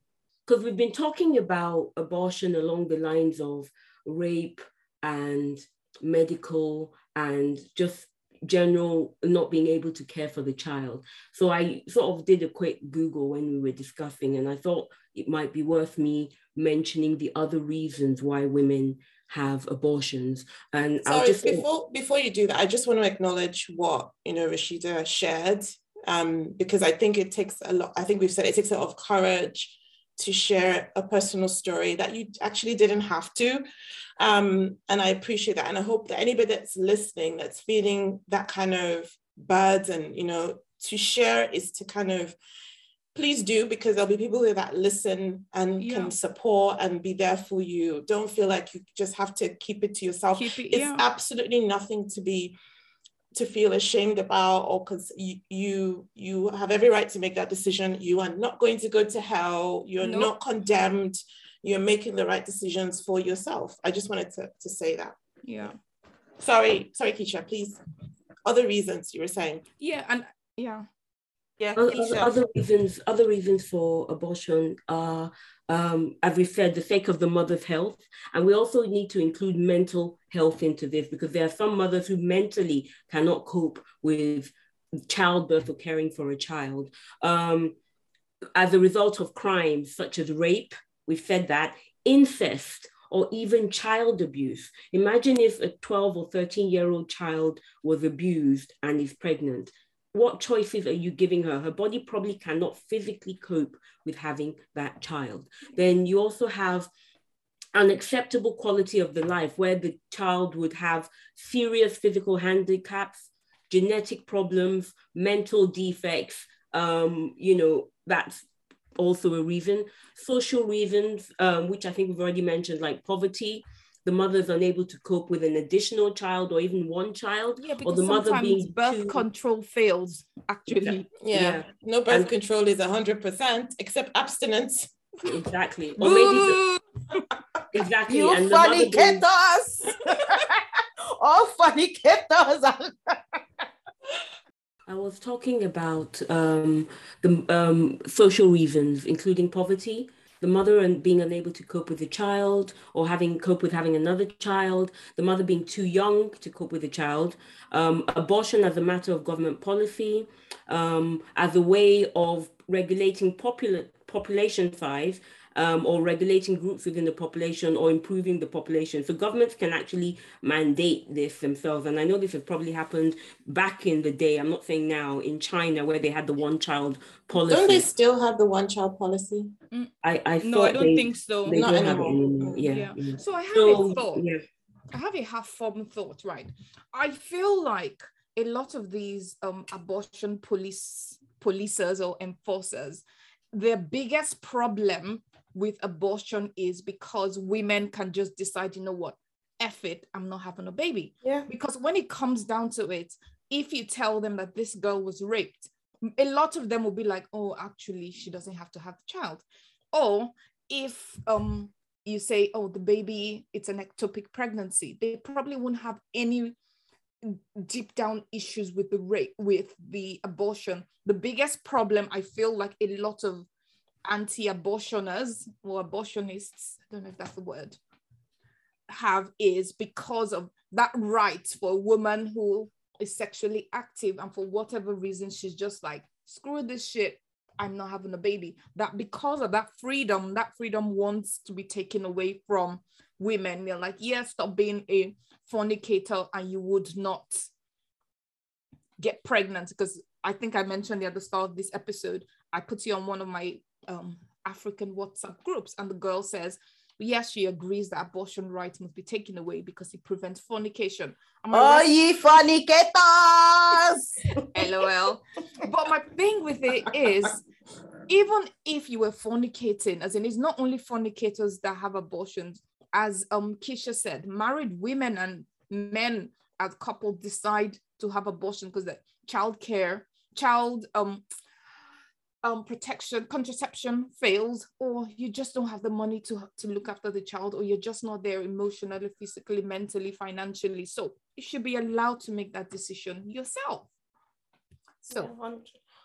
Because we've been talking about abortion along the lines of rape and medical and just general not being able to care for the child. So I sort of did a quick Google when we were discussing, and I thought it might be worth me mentioning the other reasons why women have abortions. And I'll just
before before you do that, I just want to acknowledge what you know Rashida shared, um, because I think it takes a lot. I think we've said it takes a lot of courage to share a personal story that you actually didn't have to, um, and I appreciate that. And I hope that anybody that's listening that's feeling that kind of burden, you know, to share is to kind of please do because there'll be people here that listen and
Yeah.
can support and be there for you. Don't feel like you just have to keep it to yourself
it,
it's
yeah.
absolutely nothing to be to feel ashamed about or because you, you you have every right to make that decision you are not going to go to hell you're
Nope.
not condemned you're making the right decisions for yourself i just wanted to, to say that
yeah.
sorry sorry keisha please other reasons you were saying
Yeah. And yeah.
Yeah
Other, other, reasons, other reasons for abortion are, um, as we said, the sake of the mother's health, and we also need to include mental health into this because there are some mothers who mentally cannot cope with childbirth or caring for a child, um, as a result of crimes such as rape. We've said that incest. Or even child abuse. Imagine if a 12 or 13 year old child was abused and is pregnant what choices are you giving her? Her body probably cannot physically cope with having that child. Then you also have unacceptable quality of the life where the child would have serious physical handicaps, genetic problems, mental defects. Um, you know, that's also a reason. Social reasons, um, which I think we've already mentioned, like poverty. The mother is unable to cope with an additional child or even one child.
Yeah,
or the mother being
birth
too-
control fails, actually.
yeah.
yeah.
no birth
And-
control is 100% except abstinence
Exactly. Or maybe the,
Boo!
exactly.
You
and the mother being-
fornicators! All fornicators! are-
I was talking about um, the um, social reasons, including poverty, the mother and being unable to cope with the child, or having cope with having another child, the mother being too young to cope with the child, um, abortion as a matter of government policy, um, as a way of regulating popular population size. Um, or regulating groups within the population or improving the population. So governments can actually mandate this themselves. And I know this has probably happened back in the day, I'm not saying now, in China where they had the one child policy.
don't they still have the one child policy
I, I
No, I don't
they,
think so.
they
Not
don't have it
anymore.
anymore. Yeah.
Yeah.
yeah.
So I have
So,
a thought.
yeah.
I have a half-formed thought, right? I feel like a lot of these um, abortion police policers or enforcers, their biggest problem with abortion is because women can just decide, you know what, F it, I'm not having a baby.
yeah
Because when it comes down to it, if you tell them that this girl was raped, a lot of them will be like, oh, actually, she doesn't have to have the child. Or if um you say, oh, the baby, it's an ectopic pregnancy, they probably won't have any deep down issues with the rape, with the abortion. The biggest problem I feel like a lot of anti-abortioners or abortionists, I don't know if that's the word, have is because of that right for a woman who is sexually active and for whatever reason she's just like screw this shit i'm not having a baby. That because of that freedom that freedom wants to be taken away from women. They're like yeah stop being a fornicator and you would not get pregnant. Because i think i mentioned at the start of this episode i put you on one of my um, african whatsapp groups and the girl says yes, she agrees that abortion rights must be taken away because it prevents fornication. Like,
Oh,
"That's
ye fornicators!
LOL. but my thing with it is, even if you were fornicating, as in, it's not only fornicators that have abortions, as um Keisha said, married women and men as a couple decide to have abortion because the child care, child um um protection, contraception fails, or you just don't have the money to to look after the child, or you're just not there emotionally, physically, mentally, financially. So you should be allowed to make that decision yourself. So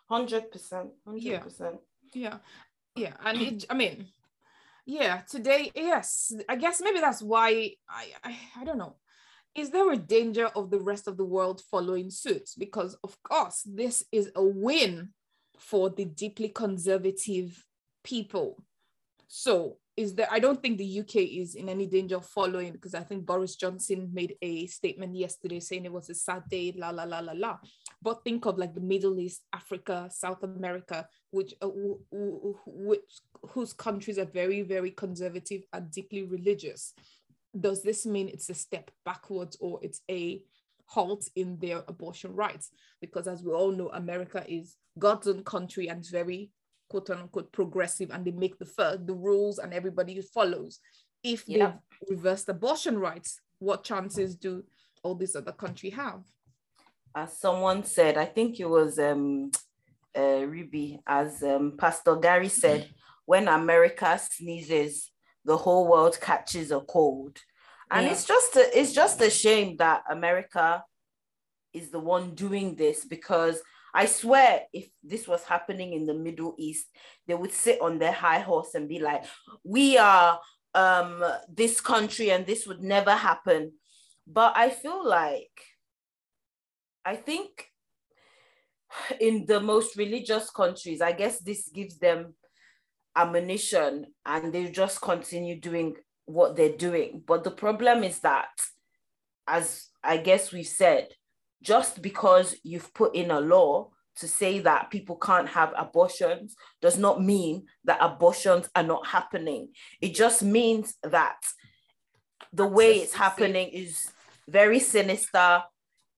hundred percent, hundred percent.
Yeah, yeah, and it, I mean, yeah, today, yes, I guess maybe that's why I, I, I don't know. Is there a danger of the rest of the world following suit? Because of course, this is a win for the deeply conservative people. So is there i don't think the uk is in any danger of following because i think boris johnson made a statement yesterday saying it was a sad day la la la la la but think of like the middle east africa south america which, uh, which whose countries are very very conservative and deeply religious does this mean it's a step backwards or it's a halt in their abortion rights because as we all know america is god's own country and it's very quote unquote progressive and they make the first, the rules and everybody follows. If yeah. they reversed abortion rights, what chances do all these other country have?
As someone said, I think it was um, uh, Ruby, as um, Pastor Gary said, when America sneezes, the whole world catches a cold. And yeah. it's just a, it's just a shame that America is the one doing this because I swear, if this was happening in the Middle East, they would sit on their high horse and be like, "We are um, this country, and this would never happen." But I feel like, I think, in the most religious countries, I guess this gives them ammunition, and they just continue doing what they're doing. But the problem is that, as I guess we've said, just because you've put in a law to say that people can't have abortions does not mean that abortions are not happening. It just means that the way it's happening is very sinister.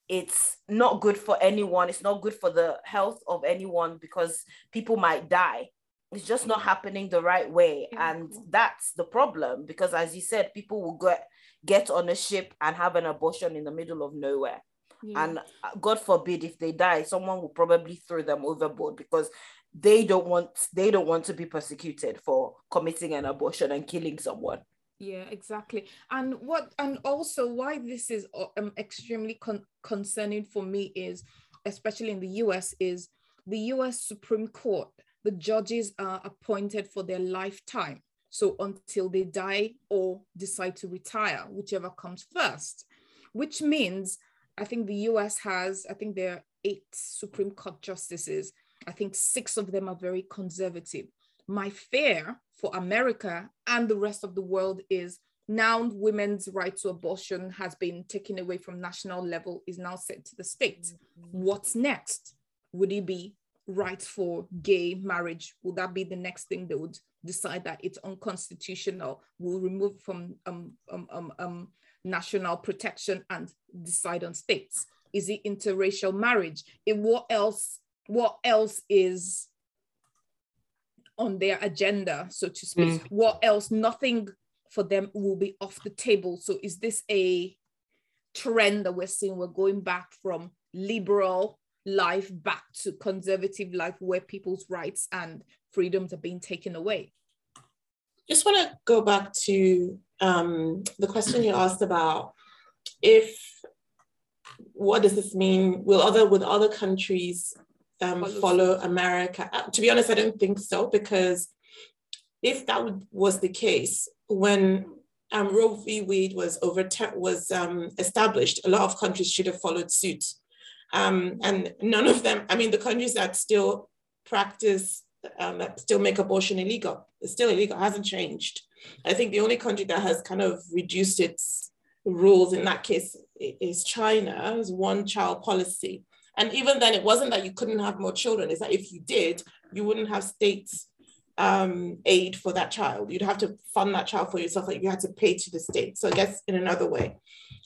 It's not good for anyone. It's not good for the health of anyone because people might die. It's just not happening the right way. And that's the problem because, as you said, people will get, get on a ship and have an abortion in the middle of nowhere. Yeah. And uh, God forbid if they die, someone will probably throw them overboard because they don't want they don't want to be persecuted for committing an abortion and killing someone.
Yeah, exactly. And what and also why this is uh, um, extremely con- concerning for me is especially in the US is the US Supreme Court the judges are appointed for their lifetime. So until they die or decide to retire, whichever comes first, which means I think the US has, I think there are eight Supreme Court justices. I think six of them are very conservative. My fear for America and the rest of the world is now women's right to abortion has been taken away from national level, is now set to the state. Mm-hmm. What's next? Would it be rights for gay marriage? Will that be the next thing they would decide that it's unconstitutional? We'll remove from um, um, um, um national protection and decide on states? Is it interracial marriage? In what else? What else is on their agenda, so to speak? Mm. What else? Nothing for them will be off the table. So is this a trend that we're seeing? We're going back from liberal life back to conservative life where people's rights and freedoms are being taken away.
Just want to go back to um, the question you asked about if what does this mean? Will other will other countries um, follow America? Uh, to be honest, I don't think so because if that was the case, when um, Roe v. Wade was over was um, established, a lot of countries should have followed suit, um, and none of them. I mean, the countries that still practice um, that still make abortion illegal, it's still illegal, hasn't changed. I think the only country that has kind of reduced its rules in that case is China, is one child policy. And even then, it wasn't that you couldn't have more children, it's that if you did, you wouldn't have state um, aid for that child. You'd have to fund that child for yourself, like you had to pay to the state. So I guess in another way.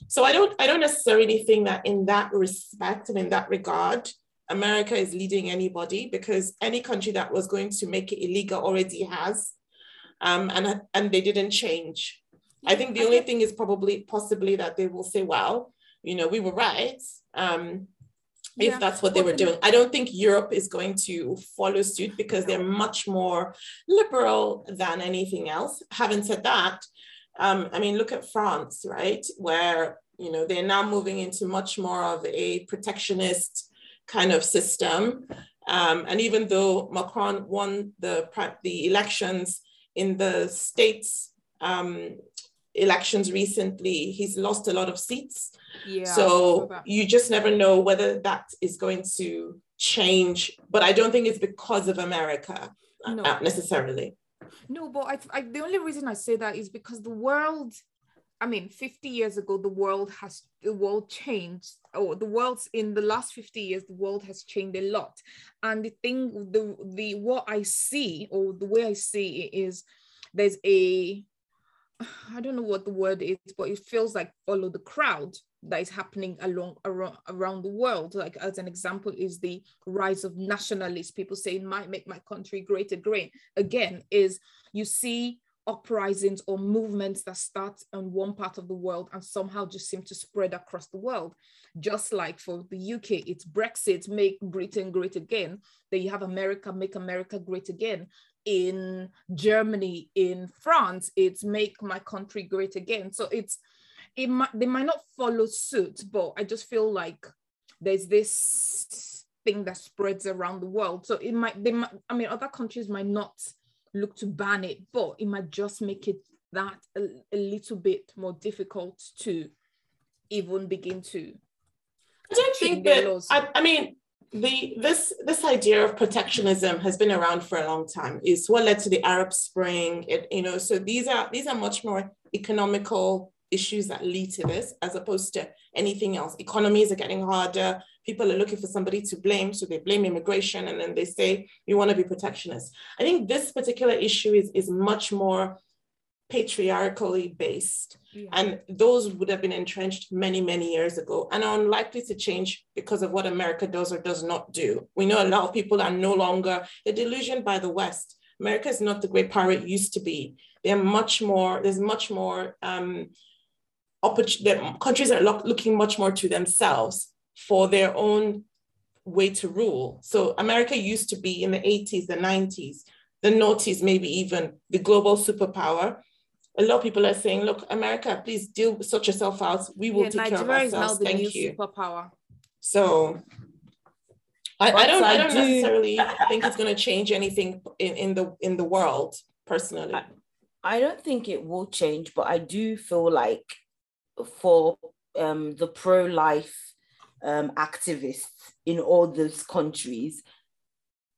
So I don't, I don't necessarily think that in that respect and in that regard, America is leading anybody because any country that was going to make it illegal already has um, and, and they didn't change. I think the only thing is probably possibly that they will say, well, you know, we were right. Um, if
Yeah.
that's what they were doing. I don't think Europe is going to follow suit because they're much more liberal than anything else. Having said that, um, I mean, look at France, right? Where, you know, they're now moving into much more of a protectionist kind of system. Um, and even though Macron won the, the elections in the states um, elections recently, he's lost a lot of seats.
Yeah.
so you just never know whether that is going to change. But I don't think it's because of America uh,
No.
uh, necessarily.
No, but I, I the only reason I say that is because the world, I mean, 50 years ago, the world has the world changed. Or the world's in the last 50 years, the world has changed a lot. And the thing, the the what I see, or the way I see it is there's a I don't know what the word is, but it feels like follow the crowd that is happening along around, around the world. Like as an example, is the rise of nationalists. People saying might make my country great again. Again, is you see uprisings or movements that start in one part of the world and somehow just seem to spread across the world. Just like for the UK, it's Brexit, make Britain great again. Then you have America, make America great again in Germany, in France, it's make my country great again. So it's it might they might not follow suit, but I just feel like there's this thing that spreads around the world. So it might they might I mean other countries might not look to ban it, but it might just make it that a, a little bit more difficult to even begin to
I don't think that. I, I mean, the this this idea of protectionism has been around for a long time. It's what led to the Arab Spring. It, you know, so these are these are much more economical issues that lead to this, as opposed to anything else. Economies are getting harder. People are looking for somebody to blame, so they blame immigration, and then they say you want to be protectionist. I think this particular issue is is much more patriarchally based
yeah.
and those would have been entrenched many, many years ago and are unlikely to change because of what America does or does not do. We know a lot of people are no longer, they're delusioned by the West. America is not the great power it used to be. They're much more, there's much more, um, oppor- countries are lo- looking much more to themselves for their own way to rule. So America used to be in the 80s, the 90s, the noughties, maybe even the global superpower a lot of people are saying, look, America, please deal sort yourself out. We will
Yeah,
take care of
Nigeria is now
ourselves.
the
Thank
new
you.
superpower.
So I, I don't I
I
don't
do-
necessarily think it's gonna change anything in, in the in the world personally.
I- I don't think it will change, but I do feel like for um, the pro life um, activists in all those countries,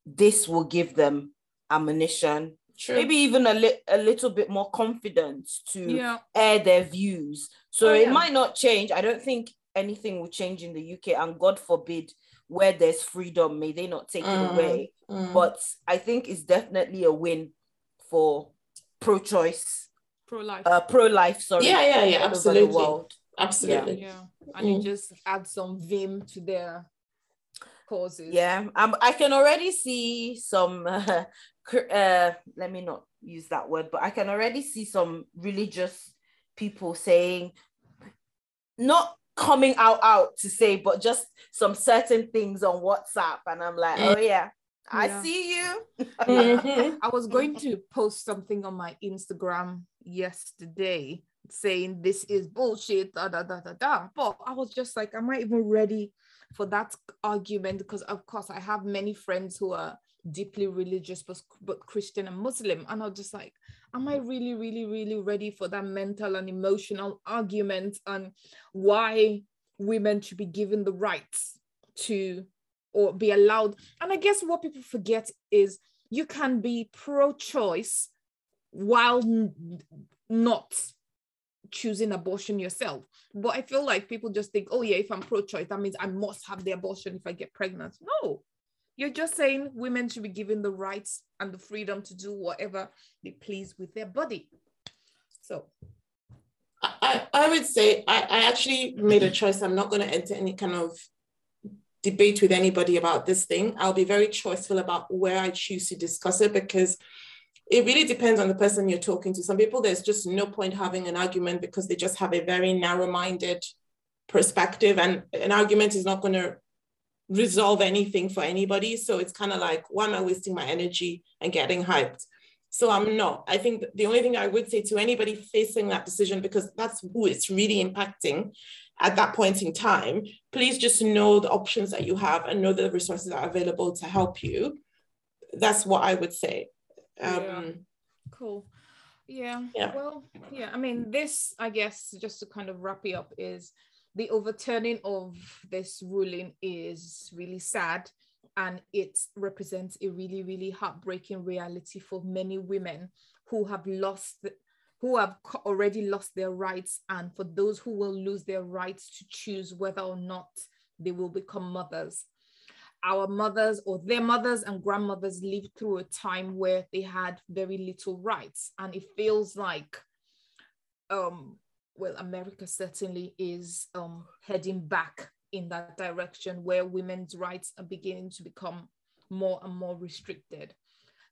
this will give them ammunition,
True.
maybe even a, li- a little bit more confidence to
Yeah.
air their views. So
Oh,
it might not change. I don't think anything will change in the UK, and God forbid, where there's freedom, may they not take
Mm.
it away.
Mm.
But I think it's definitely a win for pro-choice,
Pro-life.
uh, pro-life. Sorry,
yeah, yeah, yeah,
all the
absolutely.
world.
Absolutely.
yeah. And you
Mm.
just add some vim to their causes.
Yeah, um, I can already see some. Uh, uh, let me not use that word, but I can already see some religious people saying, not coming out out to say, but just some certain things on WhatsApp, and I'm like, oh yeah, I
Yeah.
see you.
Mhm.
I was going to post something on my Instagram yesterday saying this mm. is bullshit, da da da da da. But I was just like, am I even ready for that argument? Because of course I have many friends who are deeply religious, but, but Christian and Muslim. And I was just like, am I mm. really, really, really ready for that mental and emotional argument on why women should be given the rights to or be allowed? And I guess what people forget is you can be pro-choice while n- not choosing abortion yourself. But I feel like people just think, oh yeah, if I'm pro-choice, that means I must have the abortion if I get pregnant. No, you're just saying women should be given the rights and the freedom to do whatever they please with their body. So
I, I I would say I, I actually made a choice. I'm not going to enter any kind of debate with anybody about this thing. I'll be very choiceful about where I choose to discuss it because it really depends on the person you're talking to. Some people, there's just no point having an argument because they just have a very narrow minded perspective and an argument is not going to resolve anything for anybody. So it's kind of like why am i wasting my energy and getting hyped? So i'm not. I think the only thing i would say to anybody facing that decision because that's who it's really impacting at that point in time please just know the options that you have and know the resources that are available to help you. That's what i would say um,
Yeah. Cool. Yeah.
Yeah.
Well, yeah. I mean, this, I guess, just to kind of wrap it up, is the overturning of this ruling is really sad. And it represents a really, really heartbreaking reality for many women who have lost, who have already lost their rights, and for those who will lose their rights to choose whether or not they will become mothers our mothers or their mothers and grandmothers lived through a time where they had very little rights. And it feels like um well america certainly is um heading back in that direction where women's rights are beginning to become more and more restricted.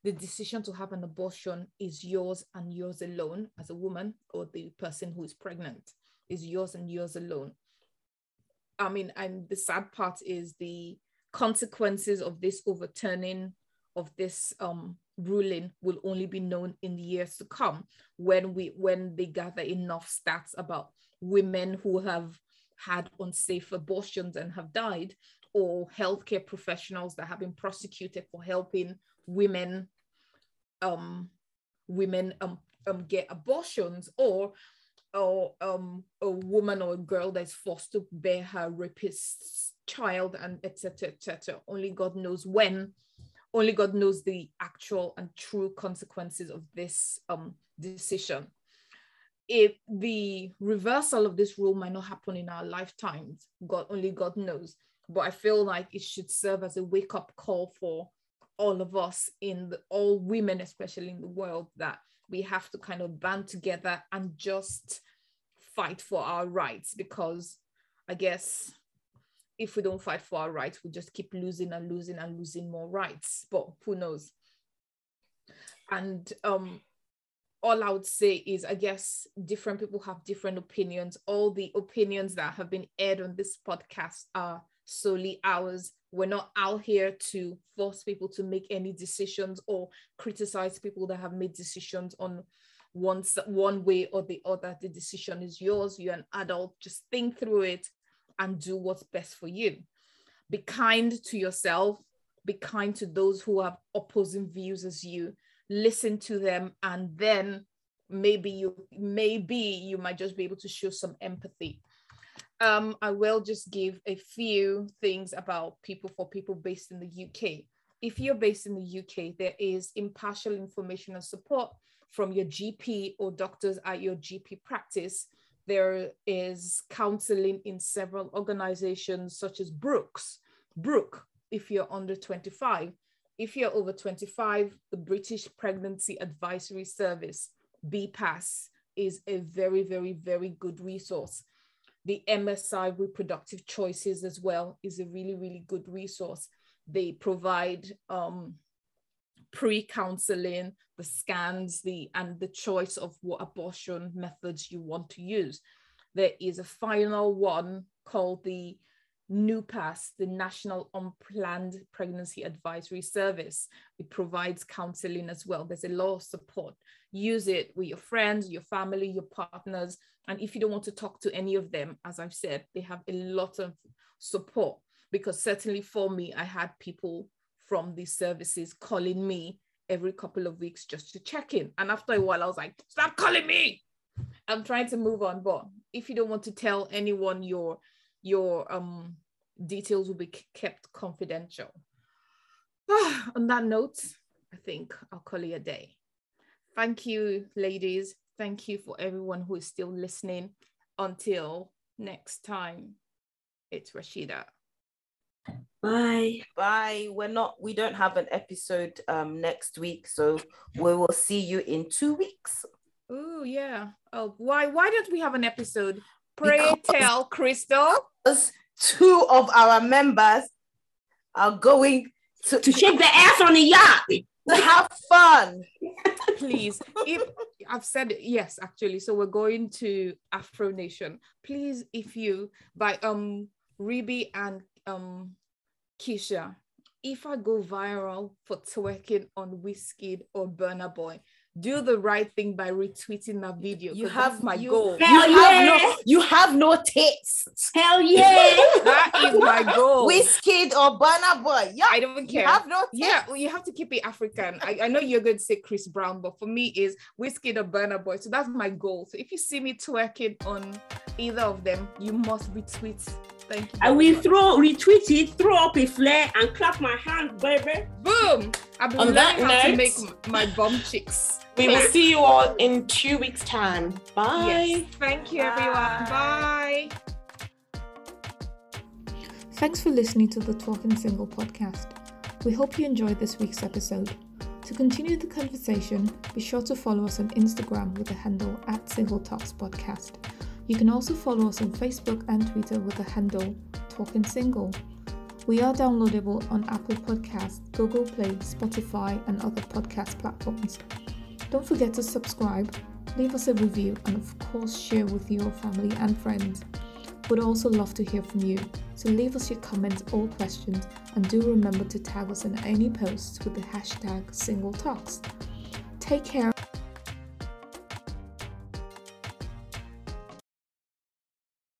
The decision to have an abortion is yours and yours alone as a woman or the person who is pregnant is yours and yours alone. I mean and the sad part is the consequences of this overturning of this um, ruling will only be known in the years to come when we when they gather enough stats about women who have had unsafe abortions and have died or healthcare professionals that have been prosecuted for helping women um women um, um get abortions or or um a woman or a girl that's forced to bear her rapist's child and etc etc only god knows when. Only god knows the actual and true consequences of this um decision. If the reversal of this rule might not happen in our lifetimes god only god knows. But i feel like it should serve as a wake-up call for all of us in the, all women especially in the world that we have to kind of band together and just fight for our rights. Because i guess if we don't fight for our rights we just keep losing and losing and losing more rights but who knows and um all I would say is, I guess different people have different opinions. All the opinions that have been aired on this podcast are solely ours. We're not out here to force people to make any decisions or criticize people that have made decisions on one, one way or the other. The decision is yours. You're an adult. Just think through it and do what's best for you. Be kind to yourself. Be kind to those who have opposing views as you listen to them and then maybe you maybe you might just be able to show some empathy um, i will just give a few things about people for people based in the uk if you're based in the uk there is impartial information and support from your gp or doctors at your gp practice there is counseling in several organizations such as brooks brook if you're under 25 if you're over 25, the British Pregnancy Advisory Service, BPAS, is a very, very, very good resource. The MSI Reproductive Choices as well is a really, really good resource. They provide um, pre-counseling, the scans, the and the choice of what abortion methods you want to use. There is a final one called the NUPAS, the National Unplanned Pregnancy Advisory Service. It provides counseling as well. There's a lot of support. Use it with your friends, your family, your partners. And if you don't want to talk to any of them, as I've said, they have a lot of support. Because certainly for me, I had people from these services calling me every couple of weeks just to check in. And after a while, I was like, stop calling me. I'm trying to move on. But if you don't want to tell anyone your your um details will be kept confidential. On that note, I think I'll call it a day. Thank you, ladies. Thank you for everyone who is still listening. Until next time, it's Rashida.
Bye.
Bye. We're not. We don't have an episode um next week, so we will see you in two weeks.
Oh yeah. Oh, why why don't we have an episode? Pray
Because-
tell Crystal.
Because two of our members are going to,
To shake the ass on the yacht.
to have fun.
please, if I've said yes, actually. So we're going to Afro Nation. Please, if you by um Ruby and um Keisha, if I go viral for twerking on Wizkid or Burna Boy, do the right thing by retweeting that video.
You have
my
you,
goal.
You
Hell
have
yeah.
no. You have no tits.
Hell yeah!
that is my goal.
Wizkid or Burna Boy. Yeah.
I don't care.
You have no tits.
Yeah, well, you have to keep it African. I, I know you're going to say Chris Brown, but for me is Wizkid or Burna Boy. So that's my goal. So if you see me twerking on either of them, you must retweet. Thank you.
I will
much.
throw, retweet it, throw up a flare, and clap my hands, baby.
Boom! I've been
On that
learning how to make my bum chicks.
We will see you all in two weeks' time. Bye.
Yes. Thank you, everyone. Bye. Thanks for listening to the Talking Single podcast. We hope you enjoyed this week's episode. To continue the conversation, be sure to follow us on Instagram with the handle at Single Talks Podcast. You can also follow us on Facebook and Twitter with the handle Talking Single. We are downloadable on Apple Podcasts, Google Play, Spotify, and other podcast platforms. Don't forget to subscribe, leave us a review, and of course, share with your family and friends. We would also love to hear from you, so leave us your comments or questions, and do remember to tag us in any posts with the hashtag Single Talks. Take care.